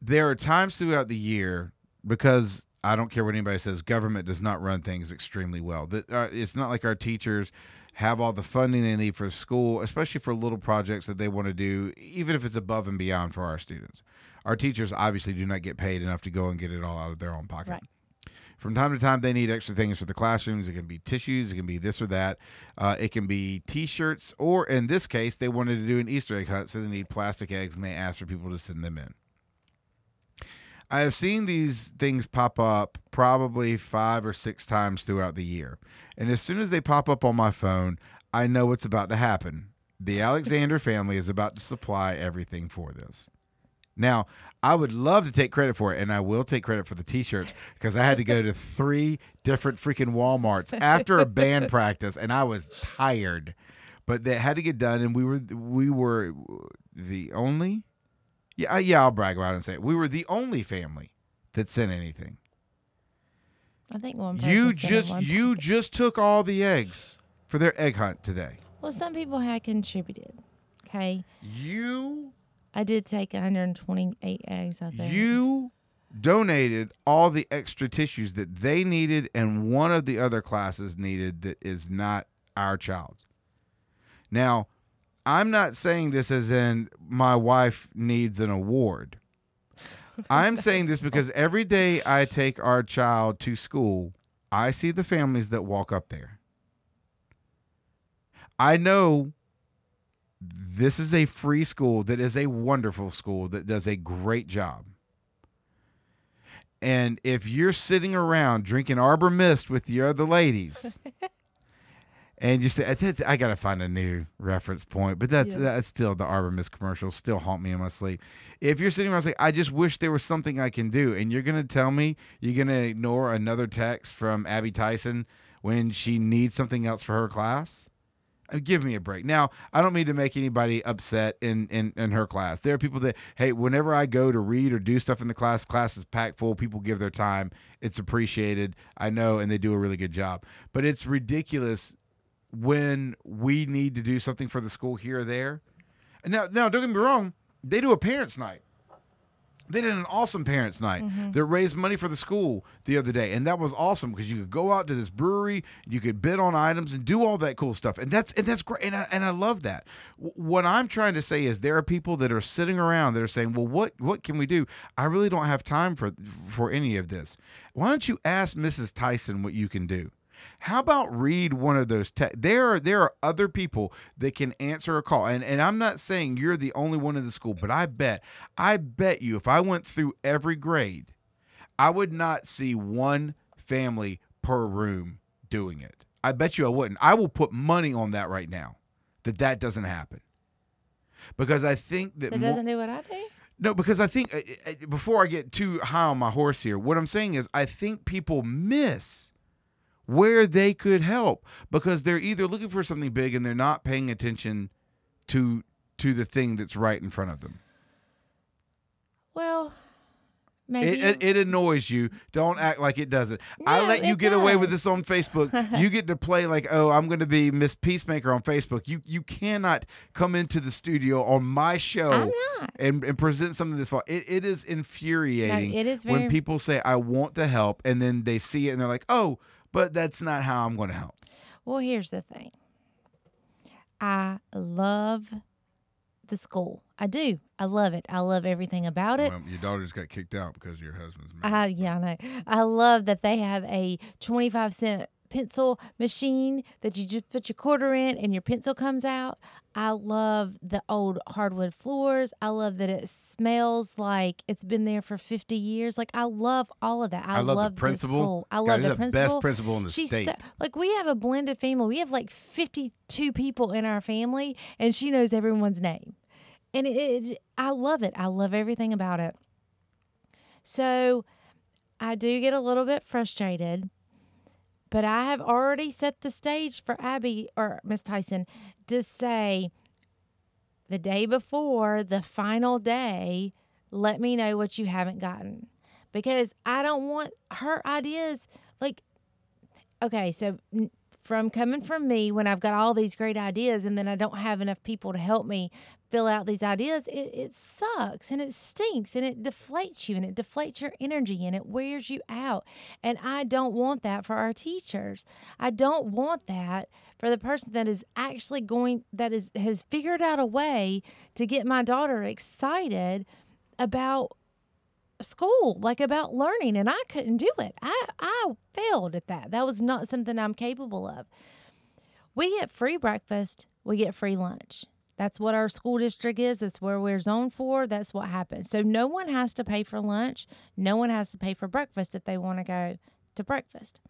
There are times throughout the year because I don't care what anybody says, government does not run things extremely well. That uh, it's not like our teachers have all the funding they need for school, especially for little projects that they want to do, even if it's above and beyond for our students our teachers obviously do not get paid enough to go and get it all out of their own pocket. Right. From time to time, they need extra things for the classrooms. It can be tissues, it can be this or that, uh, it can be T-shirts, or in this case, they wanted to do an Easter egg hunt, so they need plastic eggs, and they asked for people to send them in. I have seen these things pop up probably five or six times throughout the year. And as soon as they pop up on my phone, I know what's about to happen. The Alexander family is about to supply everything for this. Now, I would love to take credit for it, and I will take credit for the t-shirts because I had to go to three different freaking Walmarts after a band practice, and I was tired. But they had to get done, and we were we were the only, yeah yeah I'll brag about it and say it. we were the only family that sent anything. I think one. You just you packet. just took all the eggs for their egg hunt today. Well, some people had contributed. Okay, You I did take 128 eggs. I think. You donated all the extra tissues that they needed and one of the other classes needed that is not our child's. Now, I'm not saying this as in my wife needs an award. I'm saying this because every day I take our child to school, I see the families that walk up there. I know this is a free school that is a wonderful school that does a great job. And if you're sitting around drinking Arbor Mist with your other ladies, and you say, "I "I gotta find a new reference point," but that's Yeah. that's still the Arbor Mist commercials still haunt me in my sleep. If you're sitting around saying, "I just wish there was something I can do," and you're gonna tell me you're gonna ignore another text from Abby Tyson when she needs something else for her class, uh, give me a break. Now, I don't mean to make anybody upset in, in in her class. There are people that hey, whenever I go to read or do stuff in the class, class is packed full. People give their time. It's appreciated. I know, and they do a really good job. But it's ridiculous when we need to do something for the school here or there. And now, now don't get me wrong, they do a parents' night. They did an awesome parents' night. Mm-hmm. They raised money for the school the other day, and that was awesome because you could go out to this brewery, you could bid on items, and do all that cool stuff, and that's and that's great, and I, and I love that. W- What I'm trying to say is there are people that are sitting around that are saying, "Well, what what can we do? I really don't have time for for any of this. Why don't you ask Mrs. Tyson what you can do?" How about read one of those? Te- there are there are other people that can answer a call, and and I'm not saying you're the only one in the school, but I bet I bet you if I went through every grade, I would not see one family per room doing it. I bet you I wouldn't. I will put money on that right now, that that doesn't happen, because I think that mo- doesn't do what I do. no, because I think uh, uh, before I get too high on my horse here, what I'm saying is I think people miss where they could help because they're either looking for something big and they're not paying attention to to the thing that's right in front of them. Well, maybe. It, it, it annoys you. Don't act like it doesn't. I let you get away with this on Facebook. you get to play like, oh, I'm going to be Miss Peacemaker on Facebook. You you cannot come into the studio on my show and, and present something this far. It, it is infuriating. it is when people say I want to help and then they see it and they're like, oh, but that's not how I'm going to help. Well, here's the thing. I love the school. I do. I love it. I love everything about it. your daughter just got kicked out because your husband's I yeah, I know. I love that they have a 25 cent pencil machine that you just put your quarter in and your pencil comes out. I love the old hardwood floors. I love that it smells like it's been there for 50 years. Like I love all of that. I, I love the love principal. school. I love he's the the best principal. principal in the She's state. So, like we have a blended family. We have like 52 people in our family and she knows everyone's name. And it, it I love it. I love everything about it. So I do get a little bit frustrated, but I have already set the stage for Abby or Miss Tyson to say the day before the final day, let me know what you haven't gotten. Because I don't want her ideas like okay, so from coming from me when I've got all these great ideas and then I don't have enough people to help me fill out these ideas, it, it sucks and it stinks and it deflates you and it deflates your energy and it wears you out. And I don't want that for our teachers. I don't want that for the person that is actually going that is has figured out a way to get my daughter excited about school, like about learning, and I couldn't do it. I I failed at that. That was not something I'm capable of. We get free breakfast, we get free lunch. That's what our school district is. That's where we're zoned for. That's what happens. So no one has to pay for lunch. No one has to pay for breakfast if they want to go to breakfast.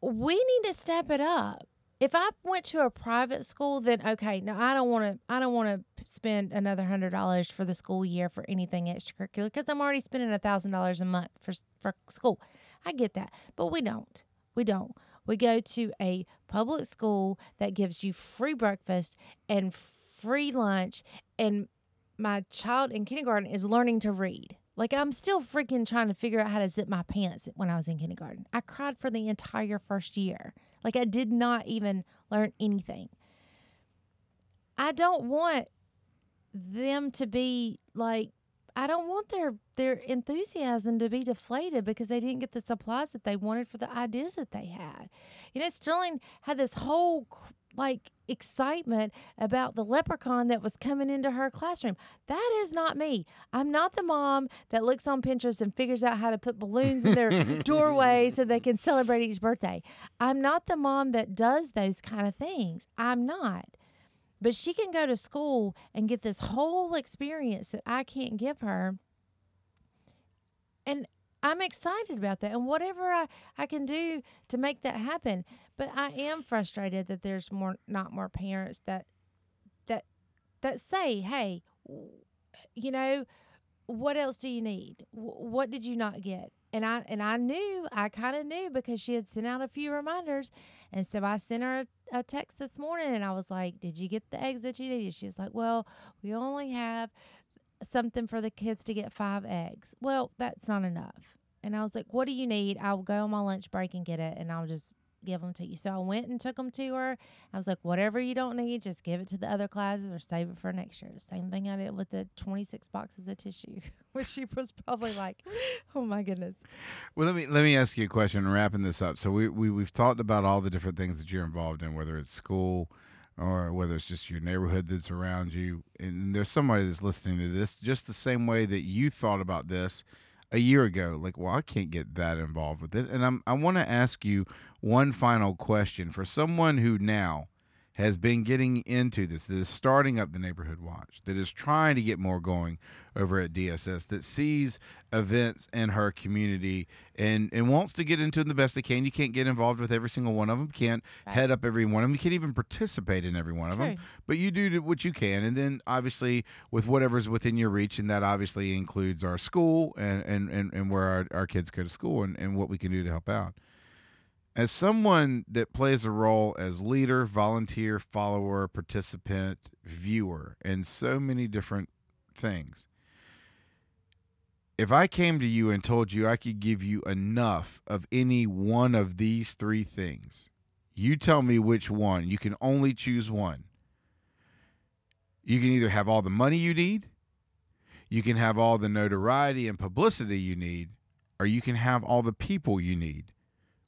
We need to step it up. If I went to a private school, then okay, no, I don't want to. I don't want to spend another hundred dollars for the school year for anything extracurricular because I'm already spending a thousand dollars a month for for school. I get that, but we don't. We don't. We go to a public school that gives you free breakfast and free lunch, and my child in kindergarten is learning to read. Like I'm still freaking trying to figure out how to zip my pants when I was in kindergarten. I cried for the entire first year. Like I did not even learn anything. I don't want them to be like I don't want their their enthusiasm to be deflated because they didn't get the supplies that they wanted for the ideas that they had. You know, Sterling had this whole like excitement about the leprechaun that was coming into her classroom. That is not me. I'm not the mom that looks on Pinterest and figures out how to put balloons in their doorway so they can celebrate each birthday. I'm not the mom that does those kind of things. I'm not. But she can go to school and get this whole experience that I can't give her. And I'm excited about that. And whatever I, I can do to make that happen. But I am frustrated that there's more not more parents that that that say, "Hey, you know, what else do you need? What did you not get?" And I and I knew, I kind of knew because she had sent out a few reminders, and so I sent her a, a text this morning, and I was like, "Did you get the eggs that you needed?" She was like, "Well, we only have something for the kids to get five eggs." Well, that's not enough. And I was like, "What do you need? I'll go on my lunch break and get it, and I'll just give them to you." So I went and took them to her. I was like, "Whatever you don't need, just give it to the other classes or save it for next year." Same thing I did with the twenty-six boxes of tissue, which she was probably like, "Oh my goodness." Well, let me let me ask you a question. Wrapping this up, so we, we we've talked about all the different things that you're involved in, whether it's school or whether it's just your neighborhood that's around you. And there's somebody that's listening to this just the same way that you thought about this a year ago. Like, well, I can't get that involved with it. And I'm I want to ask you one final question for someone who now has been getting into this, that is starting up the neighborhood watch, that is trying to get more going over at DSS, that sees events in her community and and wants to get into them the best they can. You can't get involved with every single one of them. Can't Right. head up every one of them. You can't even participate in every one of them. But you do what you can, and then obviously with whatever's within your reach, and that obviously includes our school and and and, and where our, our kids go to school and, and what we can do to help out. As someone that plays a role as leader, volunteer, follower, participant, viewer, and so many different things, if I came to you and told you I could give you enough of any one of these three things, you tell me which one. You can only choose one. You can either have all the money you need, you can have all the notoriety and publicity you need, or you can have all the people you need.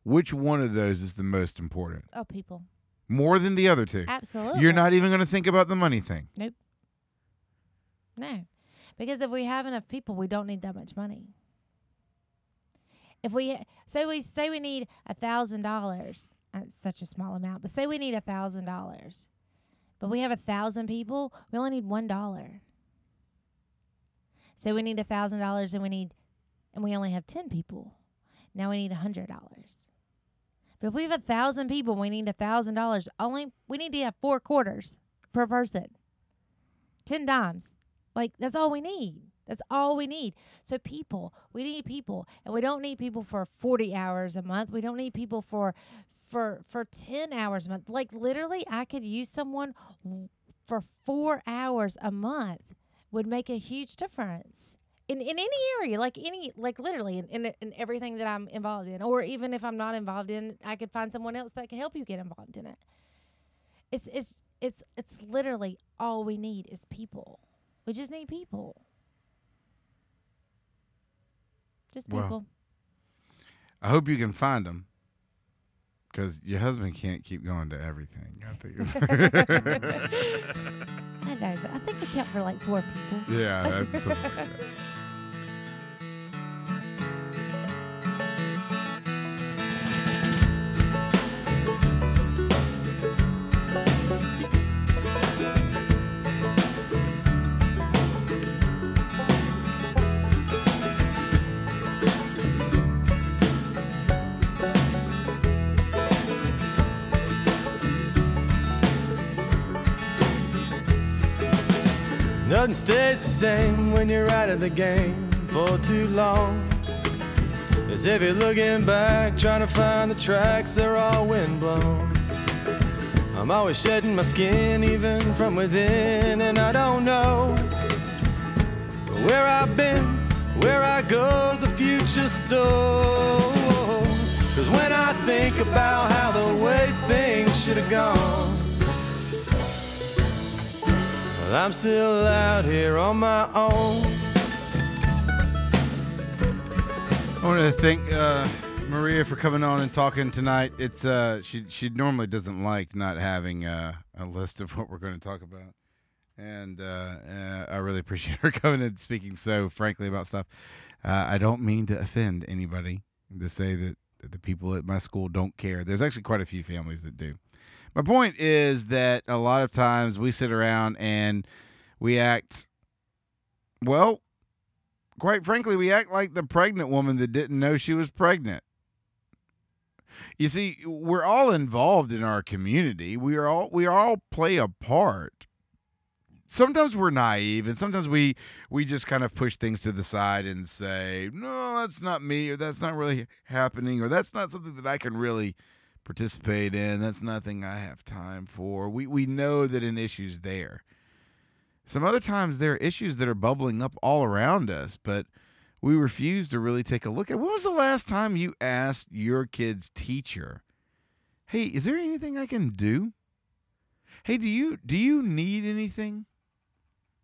Which one of those is the most important? Oh, people. More than the other two. Absolutely. You're not even going to think about the money thing. Nope. No. Because if we have enough people, we don't need that much money. If we say we say we need a thousand dollars, that's such a small amount, but say we need a thousand dollars, but we have a thousand people, we only need one dollar. Say we need a thousand dollars and we need and we only have ten people. Now we need a hundred dollars. But if we have a thousand people, we need a thousand dollars. Only we need to have four quarters per person. Ten dimes. Like that's all we need. That's all we need. So people, we need people, and we don't need people for 40 hours a month. We don't need people for for for 10 hours a month. Like literally I could use someone for 4 hours a month would make a huge difference. In, in any area, like any, like literally in, in, in everything that I'm involved in, or even if I'm not involved in, I could find someone else that can help you get involved in it. It's it's it's it's literally all we need is people. We just need people. Just people. I hope you can find them because your husband can't keep going to everything. I think. I know, but I think I count for like four people. yeah, that's Nothing stays the same when you're out of the game for too long. As if you're looking back, trying to find the tracks, they're all windblown. I'm always shedding my skin, even from within, and I don't know where I've been, where I go's the future so. Cause when I think about how the way things should have gone, well, I'm still out here on my own. I want to thank uh, Maria for coming on and talking tonight. It's uh, she she normally doesn't like not having uh, a list of what we're going to talk about, and uh, uh, I really appreciate her coming and speaking so frankly about stuff. Uh, I don't mean to offend anybody to say that that the people at my school don't care. There's actually quite a few families that do. My point is that a lot of times we sit around and we act well quite frankly, we act like the pregnant woman that didn't know she was pregnant. You see, we're all involved in our community. We are all we all play a part. Sometimes we're naive and sometimes we we just kind of push things to the side and say, "No, that's not me," or "That's not really happening," or "That's not something that I can really participate in. That's nothing I have time for." We we know that an issue's there. Some other times there are issues that are bubbling up all around us, but we refuse to really take a look at. When was the last time you asked your kid's teacher, "Hey, is there anything I can do? Hey, do you do you need anything?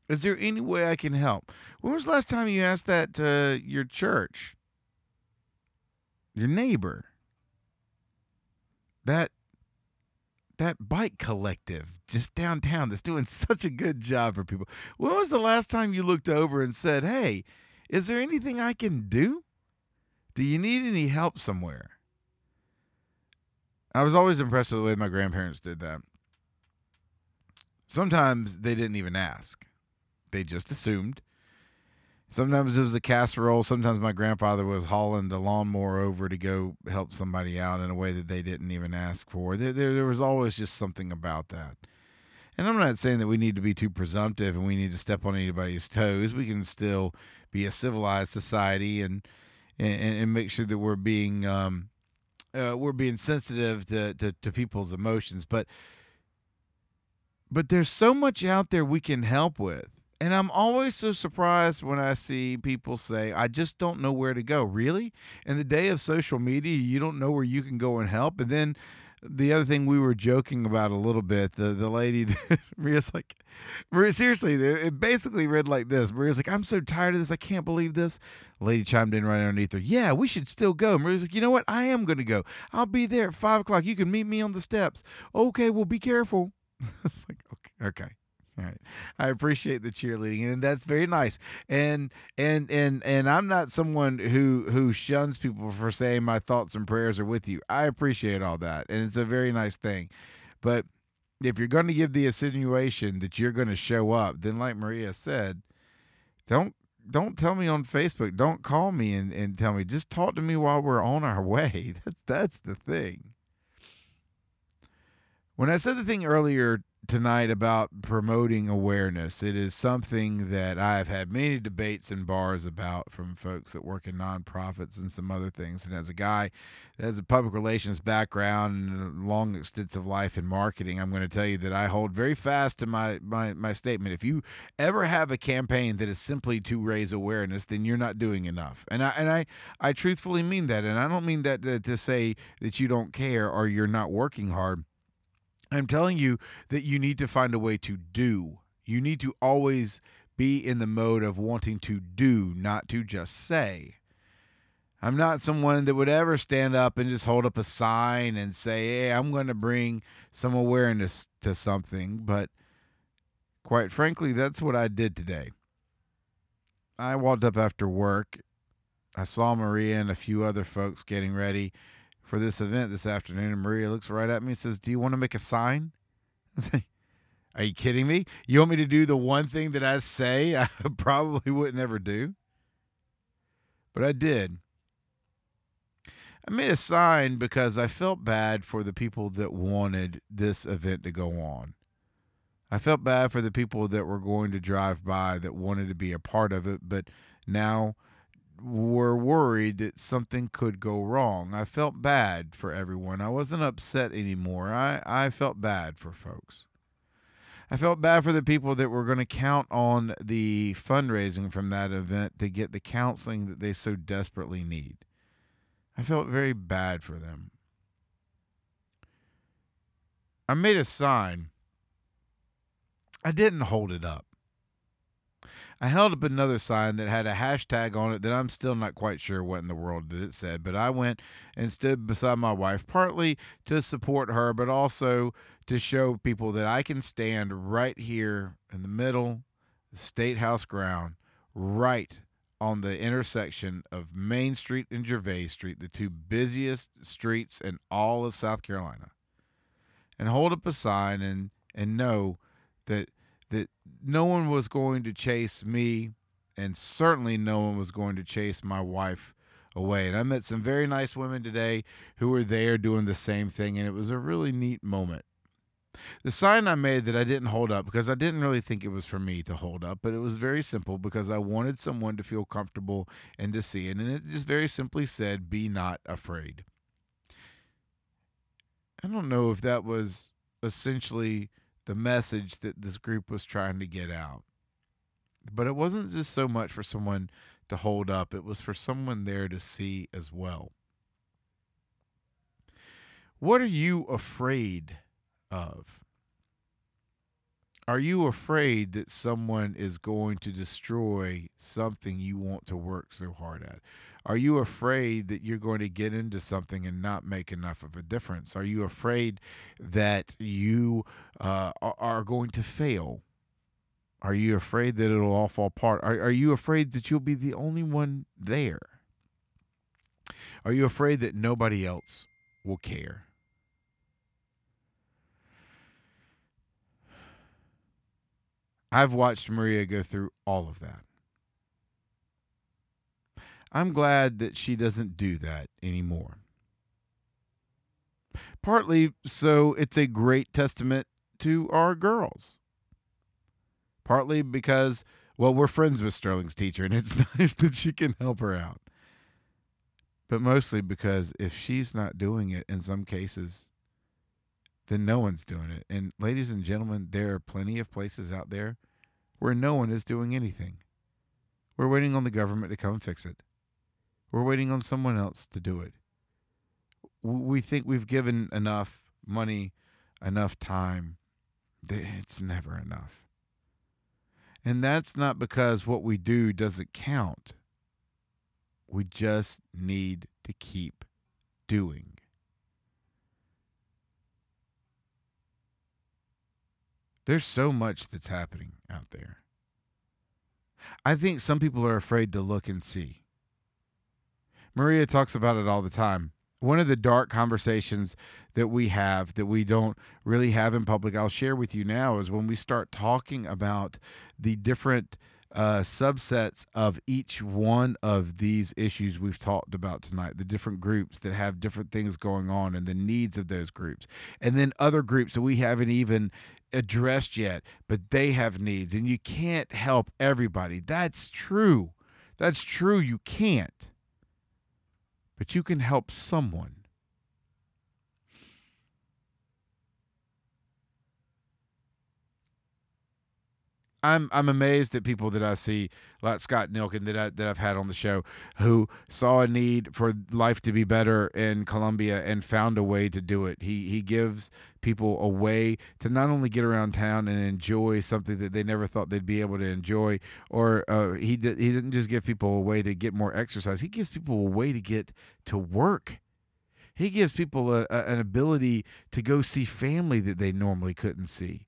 Is there any way I can help?" When was the last time you asked that to your church? Your neighbor? That that bike collective just downtown that's doing such a good job for people. When was the last time you looked over and said, "Hey, is there anything I can do? Do you need any help somewhere?" I was always impressed with the way my grandparents did that. Sometimes they didn't even ask. They just assumed. Sometimes it was a casserole. Sometimes my grandfather was hauling the lawnmower over to go help somebody out in a way that they didn't even ask for. There, there, there was always just something about that. And I'm not saying that we need to be too presumptive and we need to step on anybody's toes. We can still be a civilized society and and, and make sure that we're being um, uh, we're being sensitive to, to, to people's emotions. But but there's so much out there we can help with. And I'm always so surprised when I see people say, I just don't know where to go. Really? In the day of social media, you don't know where you can go and help. And then the other thing we were joking about a little bit, the the lady, Maria's like, Maria, seriously, it basically read like this. Maria's like, I'm so tired of this. I can't believe this. lady chimed in right underneath her. Yeah, we should still go. Maria's like, you know what? I am going to go. I'll be there at five o'clock. You can meet me on the steps. Okay, well, be careful. it's like, okay, okay. All right. I appreciate the cheerleading and that's very nice. And and and and I'm not someone who who shuns people for saying my thoughts and prayers are with you. I appreciate all that. And it's a very nice thing. But if you're going to give the insinuation that you're going to show up, then like Maria said, don't don't tell me on Facebook. Don't call me and, and tell me. Just talk to me while we're on our way. That's that's the thing. When I said the thing earlier tonight about promoting awareness. It is something that I have had many debates and bars about from folks that work in nonprofits and some other things. And as a guy that has a public relations background and a long extensive life in marketing, I'm going to tell you that I hold very fast to my, my, my statement. If you ever have a campaign that is simply to raise awareness, then you're not doing enough. And I and I, I truthfully mean that. And I don't mean that to, to say that you don't care or you're not working hard I'm telling you that you need to find a way to do. You need to always be in the mode of wanting to do, not to just say. I'm not someone that would ever stand up and just hold up a sign and say, hey, I'm going to bring some awareness to something. But quite frankly, that's what I did today. I walked up after work. I saw Maria and a few other folks getting ready for this event this afternoon, and Maria looks right at me and says, Do you want to make a sign? Are you kidding me? You want me to do the one thing that I say I probably wouldn't ever do? But I did. I made a sign because I felt bad for the people that wanted this event to go on. I felt bad for the people that were going to drive by that wanted to be a part of it, but now were worried that something could go wrong. I felt bad for everyone. I wasn't upset anymore. I, I felt bad for folks. I felt bad for the people that were going to count on the fundraising from that event to get the counseling that they so desperately need. I felt very bad for them. I made a sign. I didn't hold it up. I held up another sign that had a hashtag on it that I'm still not quite sure what in the world that it said, but I went and stood beside my wife partly to support her, but also to show people that I can stand right here in the middle, the State House ground, right on the intersection of Main Street and Gervais Street, the two busiest streets in all of South Carolina, and hold up a sign and and know that that no one was going to chase me, and certainly no one was going to chase my wife away. And I met some very nice women today who were there doing the same thing, and it was a really neat moment. The sign I made that I didn't hold up because I didn't really think it was for me to hold up, but it was very simple because I wanted someone to feel comfortable and to see it. And it just very simply said, Be not afraid. I don't know if that was essentially the message that this group was trying to get out. But it wasn't just so much for someone to hold up, it was for someone there to see as well. What are you afraid of? Are you afraid that someone is going to destroy something you want to work so hard at? Are you afraid that you're going to get into something and not make enough of a difference? Are you afraid that you uh, are going to fail? Are you afraid that it'll all fall apart? Are, are you afraid that you'll be the only one there? Are you afraid that nobody else will care? I've watched Maria go through all of that. I'm glad that she doesn't do that anymore. Partly so it's a great testament to our girls. Partly because, well, we're friends with Sterling's teacher and it's nice that she can help her out. But mostly because if she's not doing it in some cases, then no one's doing it. And ladies and gentlemen, there are plenty of places out there where no one is doing anything. We're waiting on the government to come fix it. We're waiting on someone else to do it. We think we've given enough money, enough time. It's never enough. And that's not because what we do doesn't count. We just need to keep doing. There's so much that's happening out there. I think some people are afraid to look and see. Maria talks about it all the time. One of the dark conversations that we have that we don't really have in public, I'll share with you now, is when we start talking about the different uh, subsets of each one of these issues we've talked about tonight, the different groups that have different things going on and the needs of those groups. And then other groups that we haven't even addressed yet, but they have needs. And you can't help everybody. That's true. That's true. You can't but you can help someone. I'm I'm amazed at people that I see like Scott Nilkin that I, that I've had on the show who saw a need for life to be better in Columbia and found a way to do it. He he gives people a way to not only get around town and enjoy something that they never thought they'd be able to enjoy, or uh, he did, he didn't just give people a way to get more exercise. He gives people a way to get to work. He gives people a, a, an ability to go see family that they normally couldn't see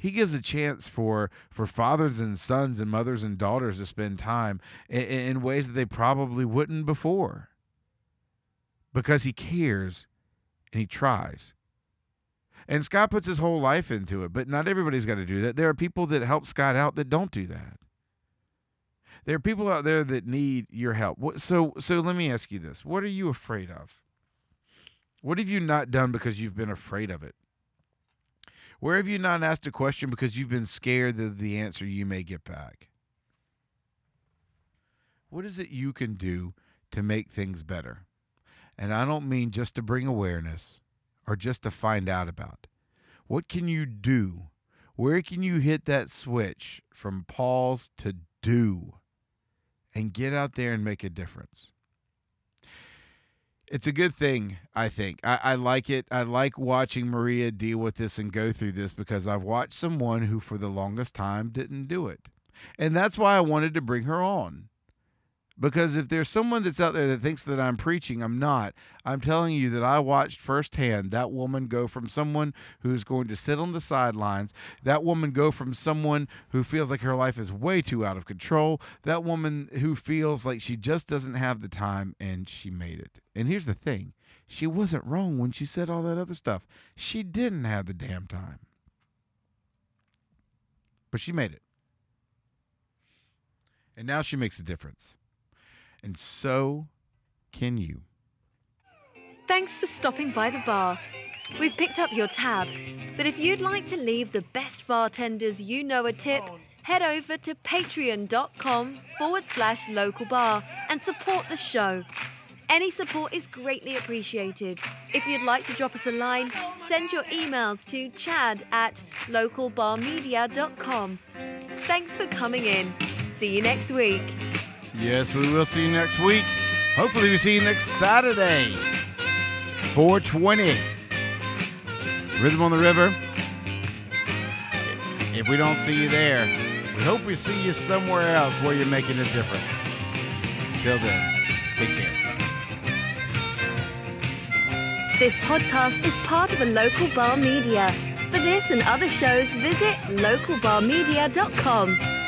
he gives a chance for for fathers and sons and mothers and daughters to spend time in, in, ways that they probably wouldn't before. Because he cares and he tries. And scott puts his whole life into it but not everybody's got to do that. There are people that help scott out that don't do that. There are people out there that need your help. So so let me ask you this. What are you afraid of? What have you not done because you've been afraid of it Where have you not asked a question because you've been scared of the answer you may get back? What is it you can do to make things better? And I don't mean just to bring awareness or just to find out about. What can you do? Where can you hit that switch from pause to do and get out there and make a difference? It's a good thing, I think. I, I like it. I like watching Maria deal with this and go through this because I've watched someone who, for the longest time, didn't do it. And that's why I wanted to bring her on. Because if there's someone that's out there that thinks that I'm preaching, I'm not. I'm telling you that I watched firsthand that woman go from someone who's going to sit on the sidelines, that woman go from someone who feels like her life is way too out of control, that woman who feels like she just doesn't have the time, and she made it. And here's the thing she wasn't wrong when she said all that other stuff. She didn't have the damn time. But she made it. And now she makes a difference and so can you. Thanks for stopping by the bar. We've picked up your tab, but if you'd like to leave the best bartenders you know a tip, head over to patreon.com forward slash local bar and support the show. Any support is greatly appreciated. If you'd like to drop us a line, send your emails to chad at localbarmedia.com. Thanks for coming in. See you next week. Yes, we will see you next week. Hopefully, we see you next Saturday. 420. Rhythm on the River. If we don't see you there, we hope we see you somewhere else where you're making a difference. Till then, take care. This podcast is part of a local bar media. For this and other shows, visit localbarmedia.com.